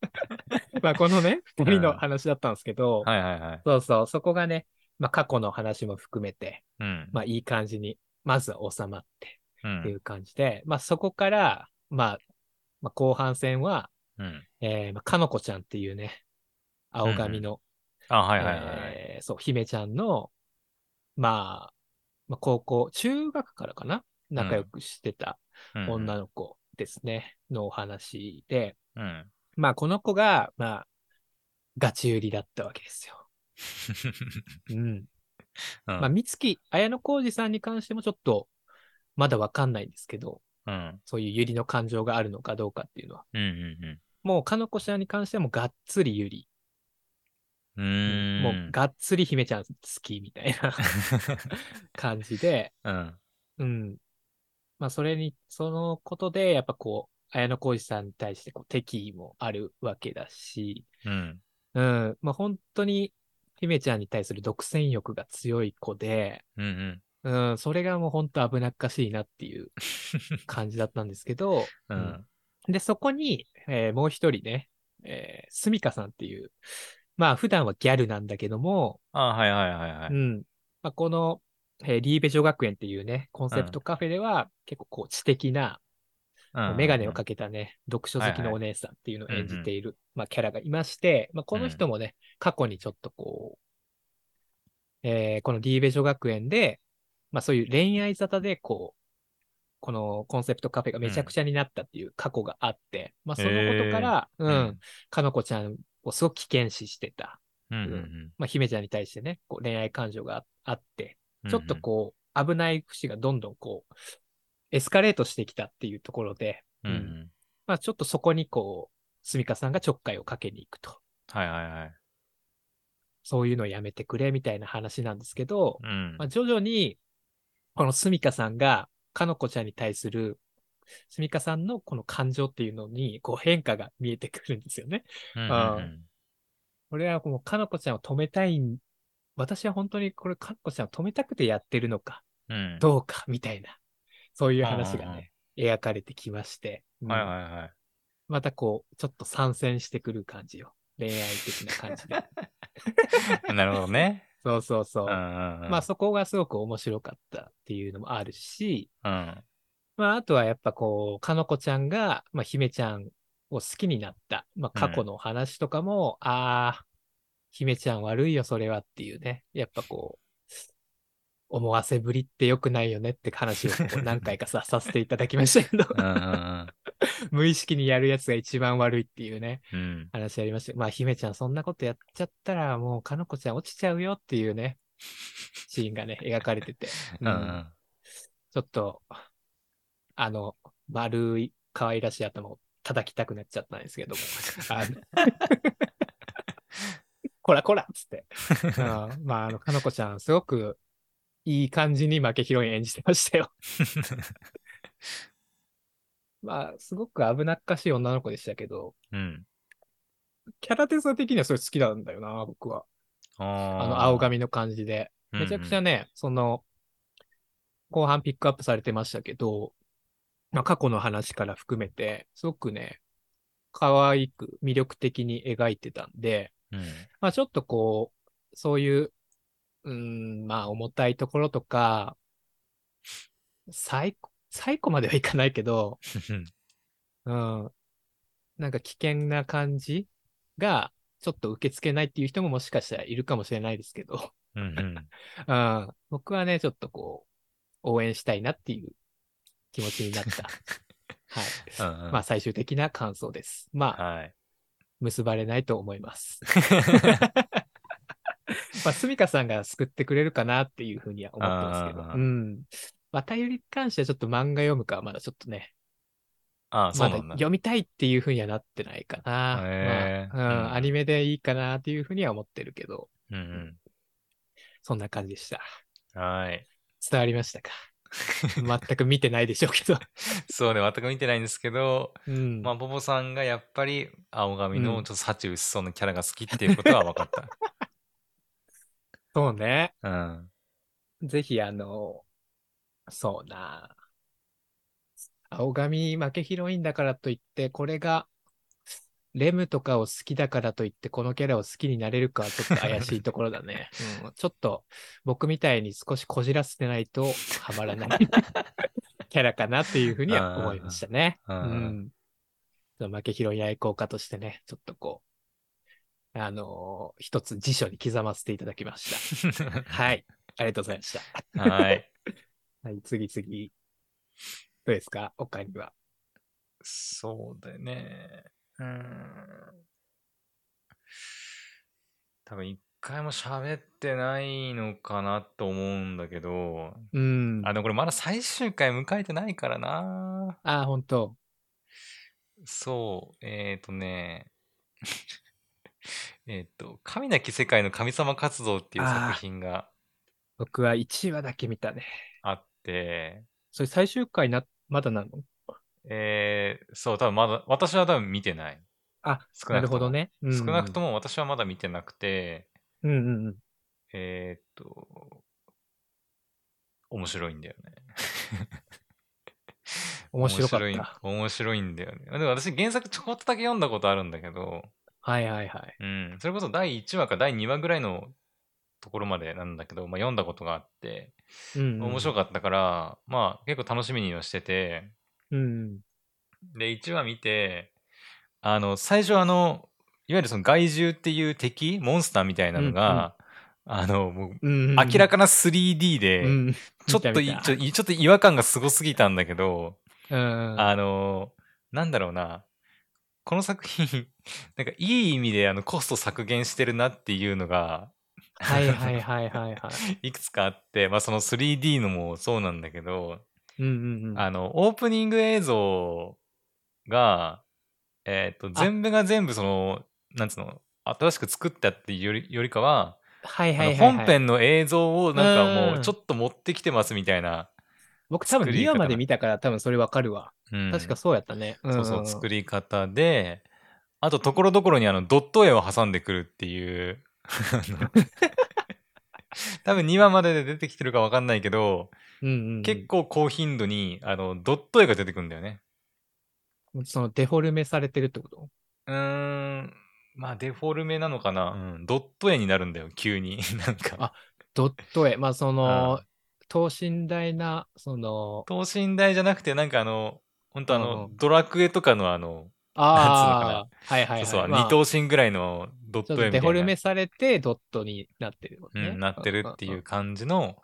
まあ、このね、二人の話だったんですけど、はいはいはい。そうそう、そこがね、まあ、過去の話も含めて、うん。まあ、いい感じに、まずは収まってうんっていう感じで、まあ、そこから、まあ、まあ、後半戦は、うん。えー、まあ、かのこちゃんっていうね、青髪の、あ、はいはいはい。えーそう、姫ちゃんの、まあ、まあ、高校、中学からかな？仲良くしてたうん女の子ですね、のお話で、うん。まあ、この子が、まあ、ガチ売りだったわけですよ。うん。うんまあ、三月、綾小路さんに関してもちょっと、まだわかんないんですけど、うん。そういうゆりの感情があるのかどうかっていうのは。うんうんもう、かのこちゃんに関してはもうがっつりゆり。うん。もう、がっつり姫ちゃん好きみたいな 感じで、うん。うん。まあ、それに、そのことで、やっぱこう、綾小路さんに対してこう敵意もあるわけだし、うん。うん。まあ、本当に、姫ちゃんに対する独占欲が強い子で、うんうん。うん、それがもう本当危なっかしいなっていう感じだったんですけど、う うんん。で、そこに、えーもう一人ね、えー、スミカさんっていう、まあ普段はギャルなんだけども、あはいはいはいはい。うん。まあ、この、えーリーベ女学園っていうね、コンセプトカフェでは、結構こう知的な、うんメガネをかけたね、読書好きのお姉さんっていうのを演じている、まあ、キャラがいまして、まあ、この人もね、過去にちょっとこう、えーこのリーベ女学園で、まあそういう恋愛沙汰で、こう、このコンセプトカフェがめちゃくちゃになったっていう過去があって、まあそのことから、ううんん、かのこちゃんをすごく危険視してた。うんうんうんまあ姫ちゃんに対してね、こう恋愛感情がああって、うん。ちょっとこう、危ない節がどんどんこう、エスカレートしてきたっていうところで、うん。うんうん。まあちょっとそこにこう、スミカさんがちょっかいをかけに行くと。はいはいはい。そういうのをやめてくれみたいな話なんですけど、うんまあ、。徐々に、このスミカさんが、かのこちゃんに対する、スミカさんのこの感情っていうのに、こう変化が見えてくるんですよね。うんうんあうんこれはもうかのこちゃんを止めたいん、私は本当にこれかのこちゃんを止めたくてやってるのか、うん。どうか、みたいな、そういう話がね、描かれてきまして、うんはいはいはい。またこう、ちょっと参戦してくる感じよ。恋愛的な感じで。なるほどね。そうそうそう。うんうんうん。まあそこがすごく面白かったっていうのもあるし、うん。まああとはやっぱこう、かのこちゃんが、まあ姫ちゃんを好きになった、まあ過去の話とかも、ああ、姫ちゃん悪いよそれはっていうね、やっぱこう、思わせぶりって良くないよねって話を何回かさ、させていただきましたけど、うんうん 無意識にやるやつが一番悪いっていうね、うん。うん。話ありました。まあ姫ちゃんそんなことやっちゃったらもうかのこちゃん落ちちゃうよっていうね、シーンがね、描かれてて。うんうん。ちょっと、あの、丸い可愛らしい頭を叩きたくなっちゃったんですけども。こらこらっつって。うんまあ、あの、かのこちゃん、すごくいい感じに負けヒロイン演じてましたよ。まあ、すごく危なっかしい女の子でしたけど、うん。キャラデザ的にはそれ好きなんだよな、僕は。ああの、青髪の感じで。めちゃくちゃね。ね、その、後半ピックアップされてましたけど、まあ、過去の話から含めて、すごくね、可愛く魅力的に描いてたんで、うん。まあちょっとこう、そういう、うーん、まあ重たいところとか、最高、最高まではいかないけど、うん、なんか危険な感じが、ちょっと受け付けないっていう人ももしかしたらいるかもしれないですけど、うん 僕はね、ちょっとこう、応援したいなっていう気持ちになった。はい。うんうんまあ、最終的な感想です。まあ、はい。結ばれないと思います。まあ、スミカさんが救ってくれるかなっていうふうには思ってますけど。うん。またゆりに関してはちょっと漫画読むかはまだちょっとね、ああ、そうなんだ。読みたいっていうふうにはなってないかな。へーまあ、うんうんアニメでいいかなっていうふうには思ってるけど、うんそんな感じでした。うん。はい。伝わりましたか？全く見てないでしょうけど。そうね、全く見てないんですけど、うん。まあ、ボボさんがやっぱり青髪うんのちょっと幸薄そうなキャラが好きっていうことは分かっ そうね。た。うん。ぜひ、あの、そうな。青髪負けヒロインだからといって、これが、レムとかを好きだからといって、このキャラを好きになれるかはちょっと怪しいところだね。うん、ちょっと、僕みたいに少しこじらせてないとハマらない キャラかなっていうふうには思いましたね。ううんん。負けヒロイン愛好家としてね、ちょっとこう、あのー一つ辞書に刻ませていただきました。はい。ありがとうございました。はい。はい、次次。どうですか？他には。そうだよね。うーん。多分一回も喋ってないのかなと思うんだけど、うん。あ、でもこれまだ最終回迎えてないからな。あ、本当そう、えっ、ー、とね、えっと、神なき世界の神様活動っていう作品が僕は1話だけ見たね。それ最終回な、まだなの？えー、そう、多分まだ、私は多分見てない。あ、少ななるほどね。うん少なくとも私はまだ見てなくて、うんうんうん。えーっと、面白いんだよね。面白かった。面白いんだよね。でも私原作ちょこっとだけ読んだことあるんだけど、はいはいはい。うん、それこそ第1話か第2話ぐらいのところまでなんだけど、まあ、読んだことがあって、うん、面白かったから、まあ結構楽しみにはしてて、うん。で、1話見て、あの、最初あの、いわゆるその害獣っていう敵、モンスターみたいなのが、あの、もううん。明らかな 3D で、うん。ちょっとちょちょっと違和感がすごすぎたんだけど、うん。あの、なんだろうな、この作品、なんかいい意味であのコスト削減してるなっていうのが、はいはいはいはいはい。いくつかあって、まあその 3D のもそうなんだけど、うんうんうん。あの、オープニング映像が、えっ、と、全部が全部その、なんつうの、新しく作ったっていうよりよりかは、はいはいはい、本編の映像をなんかもううんちょっと持ってきてますみたいな、僕多分2作り方話まで見たから多分それわかるわ。うん確かそうやったね。そうそう、ん作り方で、あと、ところどころにあの、ドット絵を挟んでくるっていう、多分2話までで出てきてるかわかんないけど、うんうんうん、結構高頻度に、あの、ドット絵が出てくるんだよね。そのデフォルメされてるってこと？うーん、まあ、デフォルメなのかな。うん、ドット絵になるんだよ、急に。なんかあ。ドット絵。まあその、等身大な、その、等身大じゃなくて、なんかあの、本当あの、ドラクエとかのあの、ああ、はいはいはい。そうそう、まあ。二等身ぐらいのドット絵みたいな。デフォルメされてドットになってる、ね。うん、なってるっていんんう感じの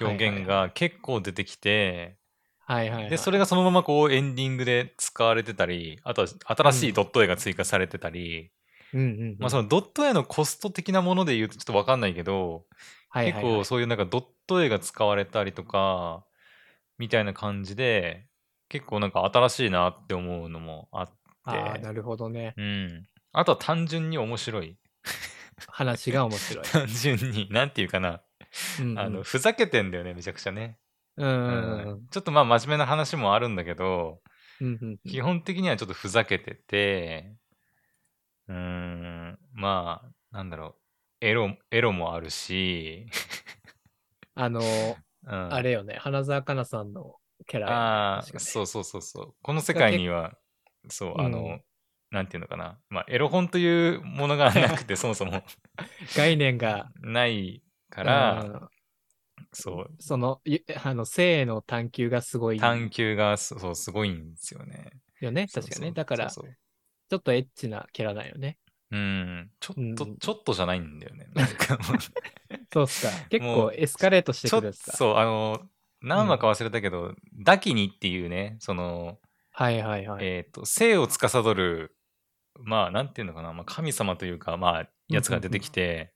表現が結構出てきて、はいはい、はい。で、それがそのままこうエンディングで使われてたり、あとは新しいドット絵が追加されてたり、うん。うんうん、まあそのドット絵のコスト的なもので言うとちょっとわかんないけど、はいはいはい、結構そういうなんかドット絵が使われたりとか、みたいな感じで、結構なんか新しいなって思うのもあって、ああ、なるほどね。うん。あとは単純に面白い。話が面白い。単純に、なんていうかな。うんうんあの、ふざけてんだよね、めちゃくちゃね。うんうんうんちょっとまあ真面目な話もあるんだけど、うんうんうん基本的にはちょっとふざけてて、うーん、まあ、なんだろう、エロ、エロもあるし、あの、うん、あれよね、花澤香菜さんのキャラやね、ああ、そうそうそうそう。この世界には、そう、あの、うんなんていうのかな。まあ、エロ本というものがなくて、そもそも概念が、ないかうら、んそう、その、ゆあの、性の探求がすごい探求がそそうすごいんですよね。よね、確かね。だから、ちそうそうょっとエッチなキャラだよね。うん、ちょっと、うんちょっとじゃないんだよね。なんかもう そうっすか。結構エスカレートしてくるっすか？そう、あの、何話か忘れたけど、ダキニっていうね、その、はいはいはい。えっ、と、生を司る、まあ、なんていうのかな、まあ、神様というか、まあ、やつが出てきて、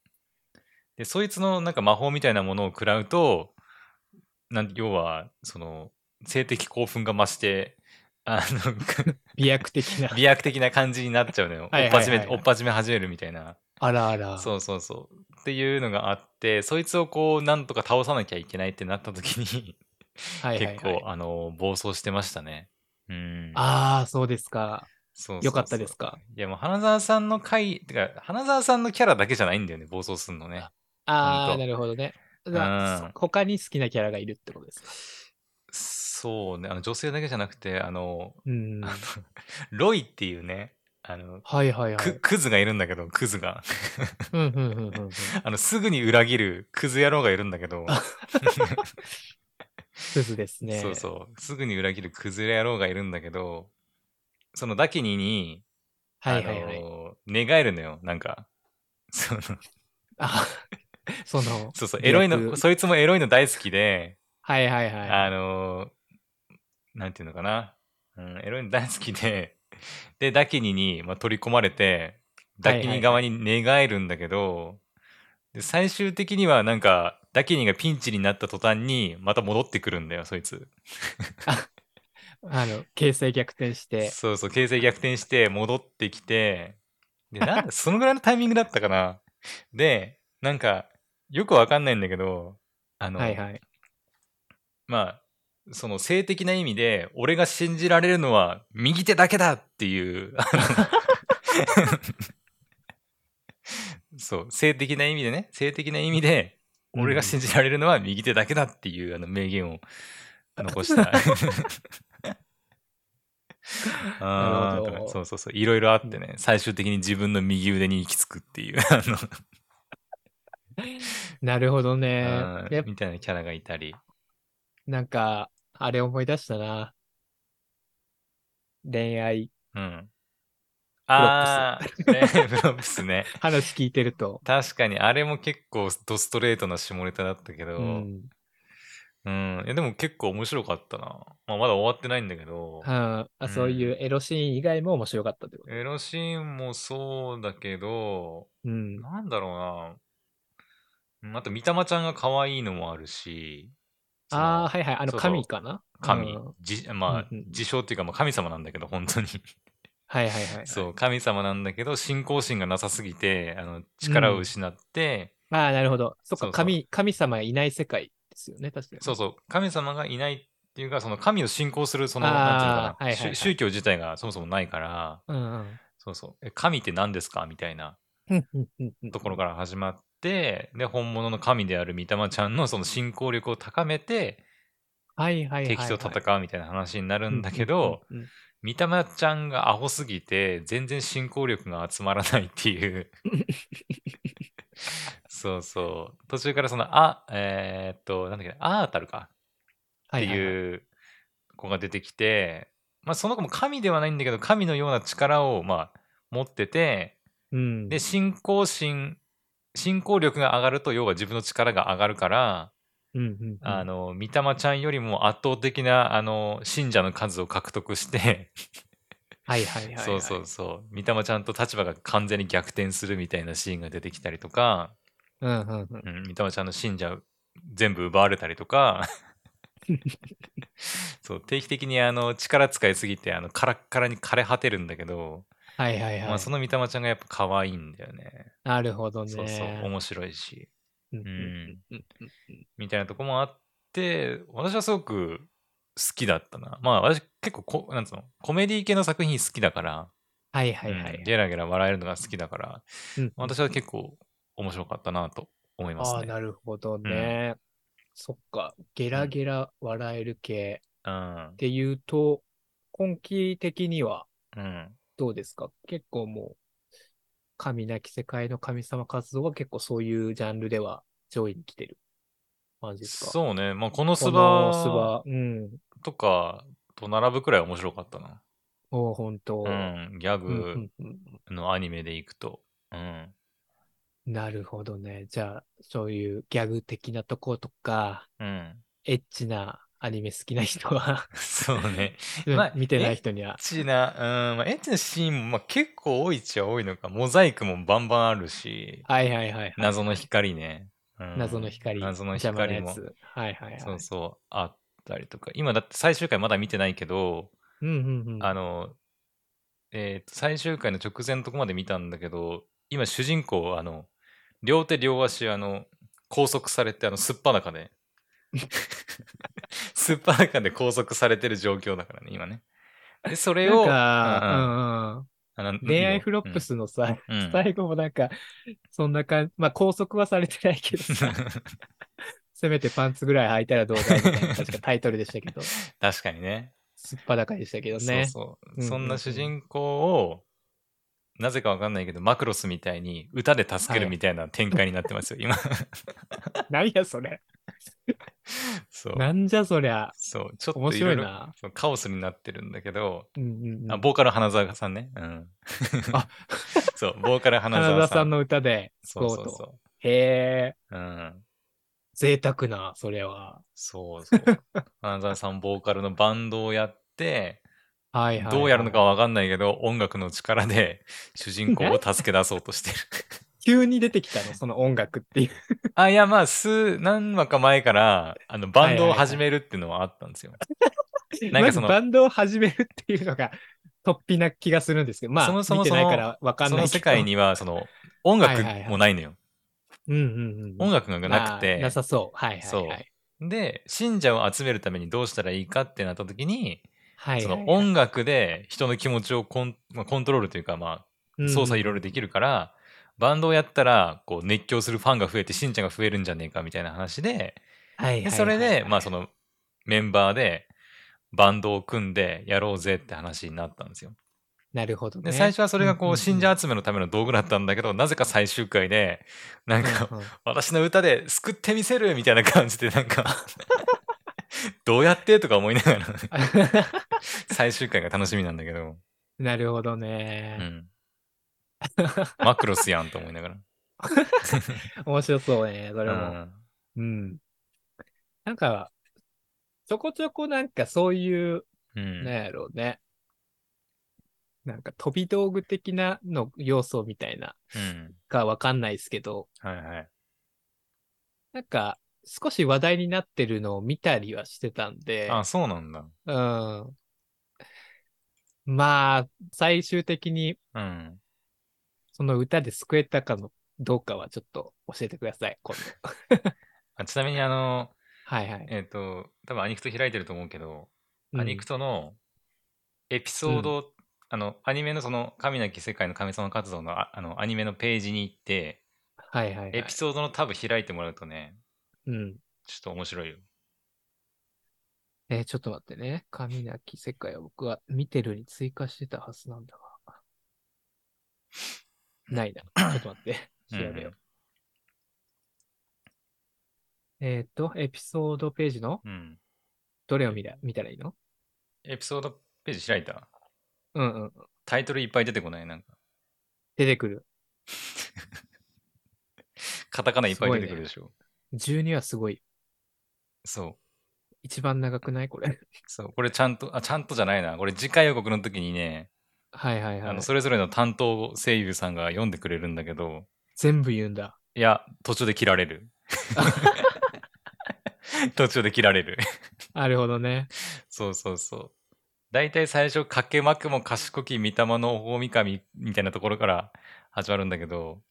で、そいつのなんか魔法みたいなものを食らうと、なん要は、その、性的興奮が増して、あの、美薬的な。美薬的な感じになっちゃうのよ。はいはいはいはい追っ始め、追っ始め始めるみたいな。あらあら。そうそうそう。っていうのがあって、そいつをこう、なんとか倒さなきゃいけないってなった時に、はいはいはい結構、あの、暴走してましたね。うん。ああ、そうですか。そうよかったですか？いやもう花澤さんの回、てか、花澤さんのキャラだけじゃないんだよね、暴走するのね。ああ、なるほどね。他に好きなキャラがいるってことですか？そうね、あの女性だけじゃなくて、あの、うん。あの ロイっていうね、あの、はいはいはい。くクズがいるんだけど、クズが。あの、すぐに裏切るクズ野郎がいるんだけど、クズですね。そうそう、すぐに裏切るクズ野郎がいるんだけど、そのダキニに、はいはいはい。あの、寝返るのよ、なんか。そのあ、その、そうそう、エロいの、そいつもエロいの大好きで、はいはいはい。あのーなんていうのかな、うん、エロいの大好きで、で、ダキニに、まあ、取り込まれて、ダキニ側に寝返るんだけど、で最終的にはなんか、ダキニがピンチになった途端に、また戻ってくるんだよ、そいつ。あの、形勢逆転して。そうそう、形勢逆転して、戻ってきて、で、なんだ、そのぐらいのタイミングだったかな。で、なんか、よくわかんないんだけど、あの、はいはい。まあ、その性的な意味で、俺が信じられるのは右手だけだっていう、そう、性的な意味でね、性的な意味で、俺が信じられるのは右手だけだっていうあの名言を残した。あなるほどーとかそうそうそう。いろいろあってね、最終的に自分の右腕に行き着くっていう、なるほどね。みたいなキャラがいたり。なんか、あれ思い出したな。恋愛うん。あー、ね、フロップスね。話聞いてると。確かに、あれも結構ドストレートな下ネタだったけど、ううん。ん。いやでも結構面白かったな。まあ、まだ終わってないんだけど、はあ、そういうエロシーン以外も面白かったってこと？エロシーンもそうだけど、うん。なんだろうな。うんあと、三玉ちゃんが可愛いのもあるし、ああ、はいはい。あの、神かな？神うん、じまあ、うんうん自称っていうか、まあ、神様なんだけど、本当に。はいはいはいはい。そう、神様なんだけど、信仰心がなさすぎて、あの、力を失って、ああ、なるほど。そっか、神、神様いない世界ですよね、確かに。そうそう、神様がいないっていうか、その神を信仰する、その、なんていうのかな、はいはいはい宗宗教自体がそもそもないから、うんうん。そうそう、え神って何ですか？みたいなうんうんうんうんところから始まって、で、本物の神である御霊ちゃんのその信仰力を高めて、はいはいはいはい。敵と戦うみたいな話になるんだけど、うんうんうん御霊ちゃんがアホすぎて、全然信仰力が集まらないっていう。そうそう。途中からその、あ、えーっと、なんだっけ、アータルか？っていう子が出てきて、まあその子も神ではないんだけど、神のような力を、まあ、持ってて、うん。で、信仰心、信仰力が上がると、要は自分の力が上がるから、うんうんうんあの、御霊ちゃんよりも圧倒的な、あの、信者の数を獲得して、はいはいはいはい。そうそうそう。御霊ちゃんと立場が完全に逆転するみたいなシーンが出てきたりとか、うんうんうん。うん、御霊ちゃんの信者全部奪われたりとか、そう、定期的にあの力使いすぎて、あの、カラッカラに枯れ果てるんだけど、はいはいはい。まあその御霊ちゃんがやっぱ可愛いんだよね。なるほどね。そうそう、面白いし、うんうんうんうんうんみたいなとこもあって、私はすごく好きだったな。まあ私結構こ、なんつうの、コメディ系の作品好きだから、はいはいはい。うんゲラゲラ笑えるのが好きだから、うん私は結構面白かったなと思いますああ、ね。なるほどね。そっか。ゲラゲラ笑える系うんっ。ていうと、今期的にはうん。どうですか？結構もう、神なき世界の神様活動は結構そういうジャンルでは上位に来てる感じですかそうね。まあ、このスババ、うん。とかと並ぶくらい面白かったな。おう本当。うん。ギャグのアニメでいくと。うん。なるほどね。じゃあ、そういうギャグ的なとことか、うん。エッチなアニメ好きな人は、そうね。うんまあ見てない人にはエッ。チな、うん、まあ、エッチなシーンも、まあ、結構多いっちゃ多いのか。モザイクもバンバンあるし、はいはいはいはい。謎の光ね。うん謎の光。謎の光も。はいはいはい。そうそう、あったりとか。今だって最終回まだ見てないけど、うんうんうん。あの、えーと最終回の直前のとこまで見たんだけど、今主人公、あの、両手両足、あの、拘束されて、あの、すっぱだかで、すっぱだかで拘束されてる状況だからね、今ね。で、それを、なんか、うん恋愛フロップスのさ、うんうん最後もなんか、そんな感じ、まあ拘束はされてないけどさ、せめてパンツぐらい履いたらどうだみたいな、確かタイトルでしたけど、確かにね。すっぱだかでしたけどね。そうそう。そんな主人公を、なぜかわかんないけど、マクロスみたいに歌で助けるみたいな展開になってますよ、今。何やそれ。そう。なんじゃそりゃ。そう。ちょっ面といろいろ白いな。そうカオスになってるんだけど、うんうんうんあボーカル花澤さんね。うん。あ そう、ボーカル花花澤さん。田さんの歌で救そうおうと。そうそへえ、う。うん。贅沢な、それは。そうそう。花澤さんボーカルのバンドをやって、はいはい、はい。どうやるのかわかんないけど、音楽の力で主人公を助け出そうとしてる。急に出てきたの、その音楽っていう。あ、いや、まあ、数、何話か前から、あの、バンドを始めるっていうのはあったんですよ。なんかそのバンドを始めるっていうのが、突飛な気がするんですけど、まあ、そもそもそないけど。の世界には、その、音楽もないのよ。うんうんうん。音楽がなくまあて、なさそう。はいはいはい。で、信者を集めるためにどうしたらいいかってなった時に、そはいはいはいの音楽で人の気持ちをコン,、まあ、コントロールというか、まあ、操作いろいろできるから、バンドをやったら、こう、熱狂するファンが増えて、しんちゃんが増えるんじゃねえかみたいな話で、それで、まあ、その、メンバーで、バンドを組んでやろうぜって話になったんですよ。なるほどね。で、最初はそれがこう、信者者集めのための道具だったんだけど、なぜか最終回で、なんか、うんうん私の歌で救ってみせるみたいな感じで、なんか、どうやってとか思いながら、最終回が楽しみなんだけど、なるほどうね。ん。マクロスやんと思いながら。面白そうね、それも。うん。うん。なんか、ちょこちょこなんかそういう、うん。なんやろうね。なんか飛び道具的なの要素みたいなうん。かわかんないですけど、はいはい。なんか少し話題になってるのを見たりはしてたんで、あ、そうなんだ。うん。まあ、最終的にうん。その歌で救えたかのどうかはちょっと教えてください、今度。あちなみに、あの、はいはい。えっ、と、多分アニクト開いてると思うけど、うんアニクトのエピソード、あの、アニメのその、神なき世界の神様活動のああのアニメのページに行って、はいはいはい。エピソードのタブ開いてもらうとね、うん。ちょっと面白いよ。えーちょっと待ってね。神なき世界は僕は見てるに追加してたはずなんだが。ないな。ちょっと待って。調べよう。えっ、と、エピソードページの？うんうん。どれを見た見たらいいの？エピソードページ開いた？うんうん。タイトルいっぱい出てこない？なんか。出てくる。カタカナいっぱい出てくるでしょ？12はすごい。そう。一番長くない？これ。そう。これちゃんと、あ、ちゃんとじゃないな。これ次回予告の時にね、はいはいはいあの、。それぞれの担当声優さんが読んでくれるんだけど、全部言うんだ。いや、途中で切られる。途中で切られる。なるほどね。そうそうそう。大体最初、かけまくも賢き御霊の大神みたいなところから始まるんだけど、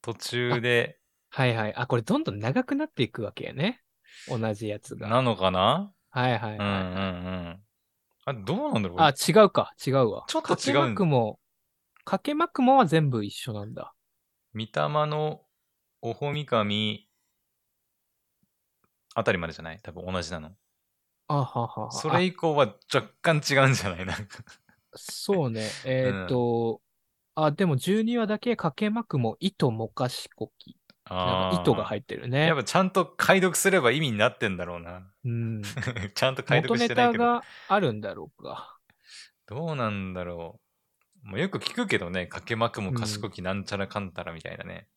途中で、はいはい。あ、これどんどん長くなっていくわけやね。同じやつが。なのかな？はいはいはい、うんうんうん。あ、どうなんだろうあ、違うか。違うわ。ちょっと違うかけまくも、かけまくもは全部一緒なんだ。御霊のおほみ神あたりまでじゃない？多分同じなの。あははは。それ以降は若干違うんじゃない？なんか。そうね。えーっと、あ、でも12話だけかけまくも糸もかしこき。なんか糸が入ってるね。やっぱちゃんと解読すれば意味になってんだろうな。うん。ちゃんと解元読しネタてないけど。があるんだろうか。どうなんだろう。もうよく聞くけどね、かけまくも賢きなんちゃらかんたらみたいなね。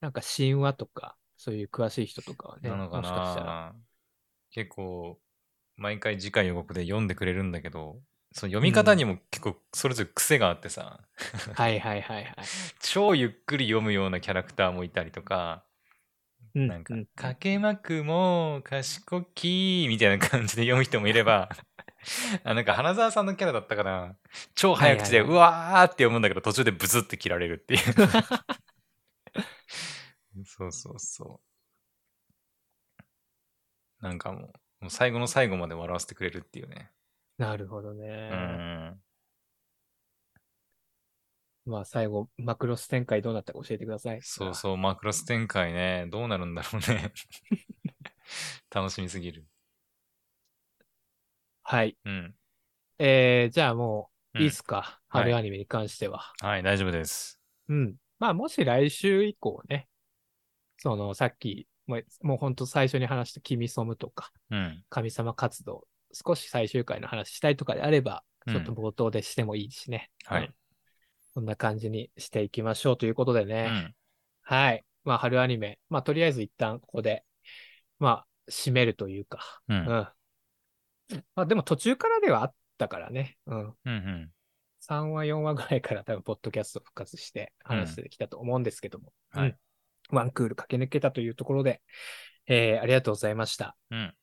なんか神話とか、そういう詳しい人とかはね、なのかもしかしたら。な。結構、毎回次回予告で読んでくれるんだけど、その読み方にも結構それぞれ癖があってさ、はいはいはいはい。超ゆっくり読むようなキャラクターもいたりとか、うんなんかうん、かけまくも賢きみたいな感じで読む人もいれば、あなんか花澤さんのキャラだったかな超早口で、うわーって読むんだけど途中でブズって切られるっていう。そうそうそう。なんかもう、もう最後の最後まで笑わせてくれるっていうね。なるほどうね。ん。まあ最後、マクロス展開どうなったか教えてください。そうそう、マクロス展開ね、どうなるんだろうね。楽しみすぎる。はい。うん。えー、じゃあもう、うんいいっすか？はい春アニメに関しては。はい、大丈夫です。うん。まあもし来週以降ね、そのさっき、もうもうほんと最初に話した君ソムとか、うん。神様活動、少し最終回の話したいとかであれば、うんちょっと冒頭でしてもいいしね。はいうんこんな感じにしていきましょうということでうね。ん。はい。まあ、春アニメ。まあ、とりあえず一旦ここで、まあ、締めるというか。うん。うん。まあ、でも途中からではあったからね。うん。うんうん。3話、4話ぐらいから多分、ポッドキャスト復活して話してきたと思うんですけども。はいうんワンクール駆け抜けたというところで、えーありがとうございました。うん。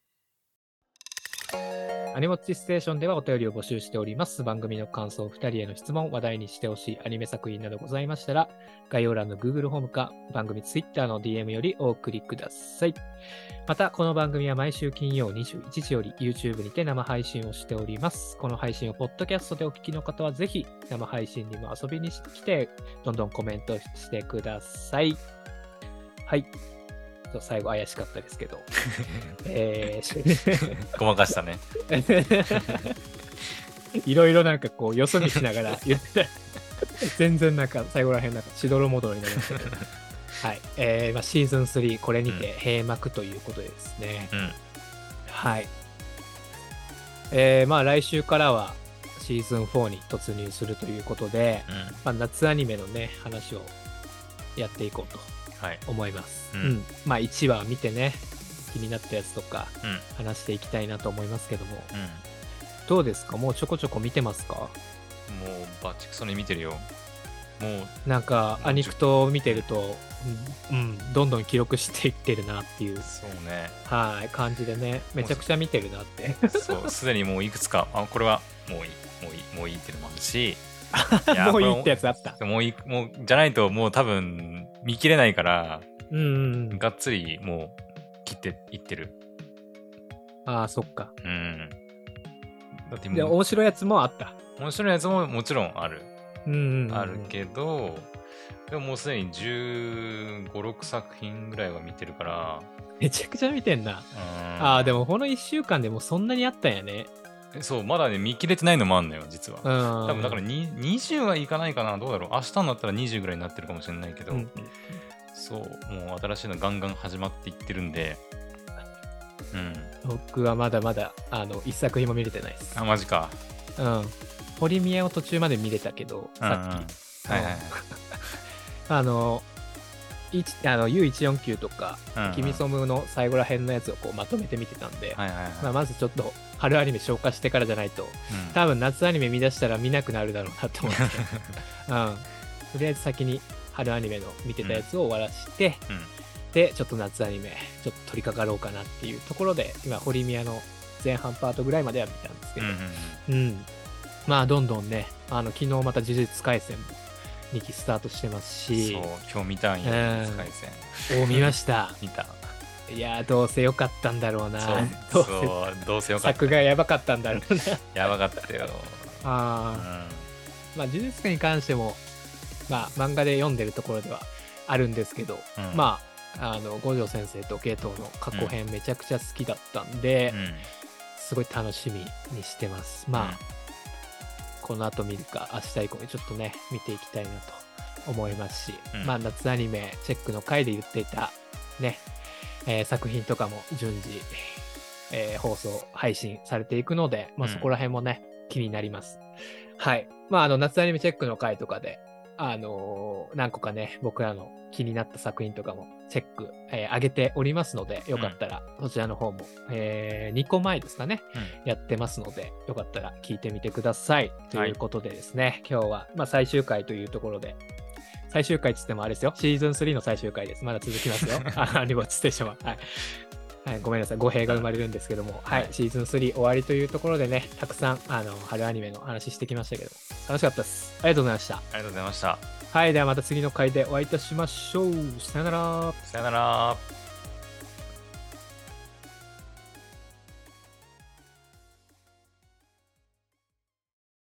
アニモッチステーションではお便りを募集しております。番組の感想、2人への質問、話題にしてほしいアニメ作品などございましたら、概要欄の Google ホームか番組 Twitter の DM よりお送りください。また、この番組は毎週金曜21時より YouTube にて生配信をしております。この配信をポッドキャストでお聞きの方はぜひ生配信にも遊びに来て、どんどんコメントしてください。はい。と最後怪しかったですけど。えー、ごまかしたね。いろいろなんかこう、よそ見しながら 言って、全然なんか最後らへんなんかしどろもどろになりましたけど。はい。えーまあ、シーズン3、これにて閉幕ということでですね。うん。はい。えーまあ来週からはシーズン4に突入するということで、うん。まあ、夏アニメのね、話をやっていこうとはい。思います。ううんん。まあ1話見てね、気になったやつとかうん。うん。話していきたいなと思いますけども、どうですか？もうちょこちょこ見てますか？もうバチクソに見てるよ。もう、なんか、アニクトを見てると、うん、うんどんどん記録していってるなっていう、そうね。はい、感じでね、めちゃくちゃ見てるなって。そう、すでにもういくつか、あ、これはもういい、もういい、もういいっていうのもあるし、もういいってやつあった。もういい、もう、じゃないともう多分見切れないから、うんうん。がっつりもう切っていってる。ああ、そっか。うん。だってで、もう、面白いやつもあった。面白いやつももちろんある。うんうんうん、あるけど、でももうすでに15、6作品ぐらいは見てるから、めちゃくちゃ見てんな。うんああ、でもこの1週間でもうそんなにあったんやね。えそう、まだね、見切れてないのもあんのよ、実は。うん。多分だからに20はいかないかな、どうだろう。明日になったら20ぐらいになってるかもしれないけど、うんそう、もう新しいのガンガン始まっていってるんで、うん。僕はまだまだ、あの、一作品も見れてないですあ、。マジか。うん。堀宮を途中まで見れたけど、さっき。うんうんはいはいはい。あの、一あの U149 とか、うんうんキミソムの最後ら辺のやつをこうまとめて見てたんで、はいはいはい。まあ、まずちょっと春アニメ消化してからじゃないと、うん多分夏アニメ見出したら見なくなるだろうなと思って、うん。とりあえず先に春アニメの見てたやつを終わらして、うんで、ちょっと夏アニメ、ちょっと取り掛かろうかなっていうところで、今、堀宮の前半パートぐらいまでは見たんですけど、うんうんうん。まあ、どんどんね、あの、昨日また呪術廻戦も2期スタートしてますうんし、そう、今日見たんよ、うん使い戦。お見ました。見た。いやー、どうせ良かったんだろうな。そう、どうせそうどうせよかった。作がやばかったんだろうな。やばかったよ。うあーん。まあ、呪術廻に関しても、まあ、漫画で読んでるところではあるんですけど、うんまあ、あの、五条先生とゲートの過去編めちゃくちゃ好きだったんで、うんすごい楽しみにしてます。まあ、この後見るか、明日以降にちょっとね、見ていきたいなと思いますし、うんまあ、夏アニメチェックの回で言っていた、ね、えー作品とかも順次、えー放送、配信されていくので、まあ、うんそこら辺もね、気になります。はい。まあ、あの、夏アニメチェックの回とかで、あのー何個かね、僕らの気になった作品とかもチェック、えー上げておりますので、よかったら、そちらの方も、え2個前ですかね、やってますので、よかったら聞いてみてください。ということでですね、今日は、まあ、最終回というところで、最終回っつってもあれですよ、シーズン3の最終回です。まだ続きますよ。あリボッチステーションは。はい。はい、ごめんなさい、語弊が生まれるんですけども、はい、はいシーズン3終わりというところでね、たくさん、あの、春アニメの話してきましたけど、楽しかったです。ありがとうございました。ありがとうございました。はい、ではまた次の回でお会いいたしましょう。さよなら。さよなら。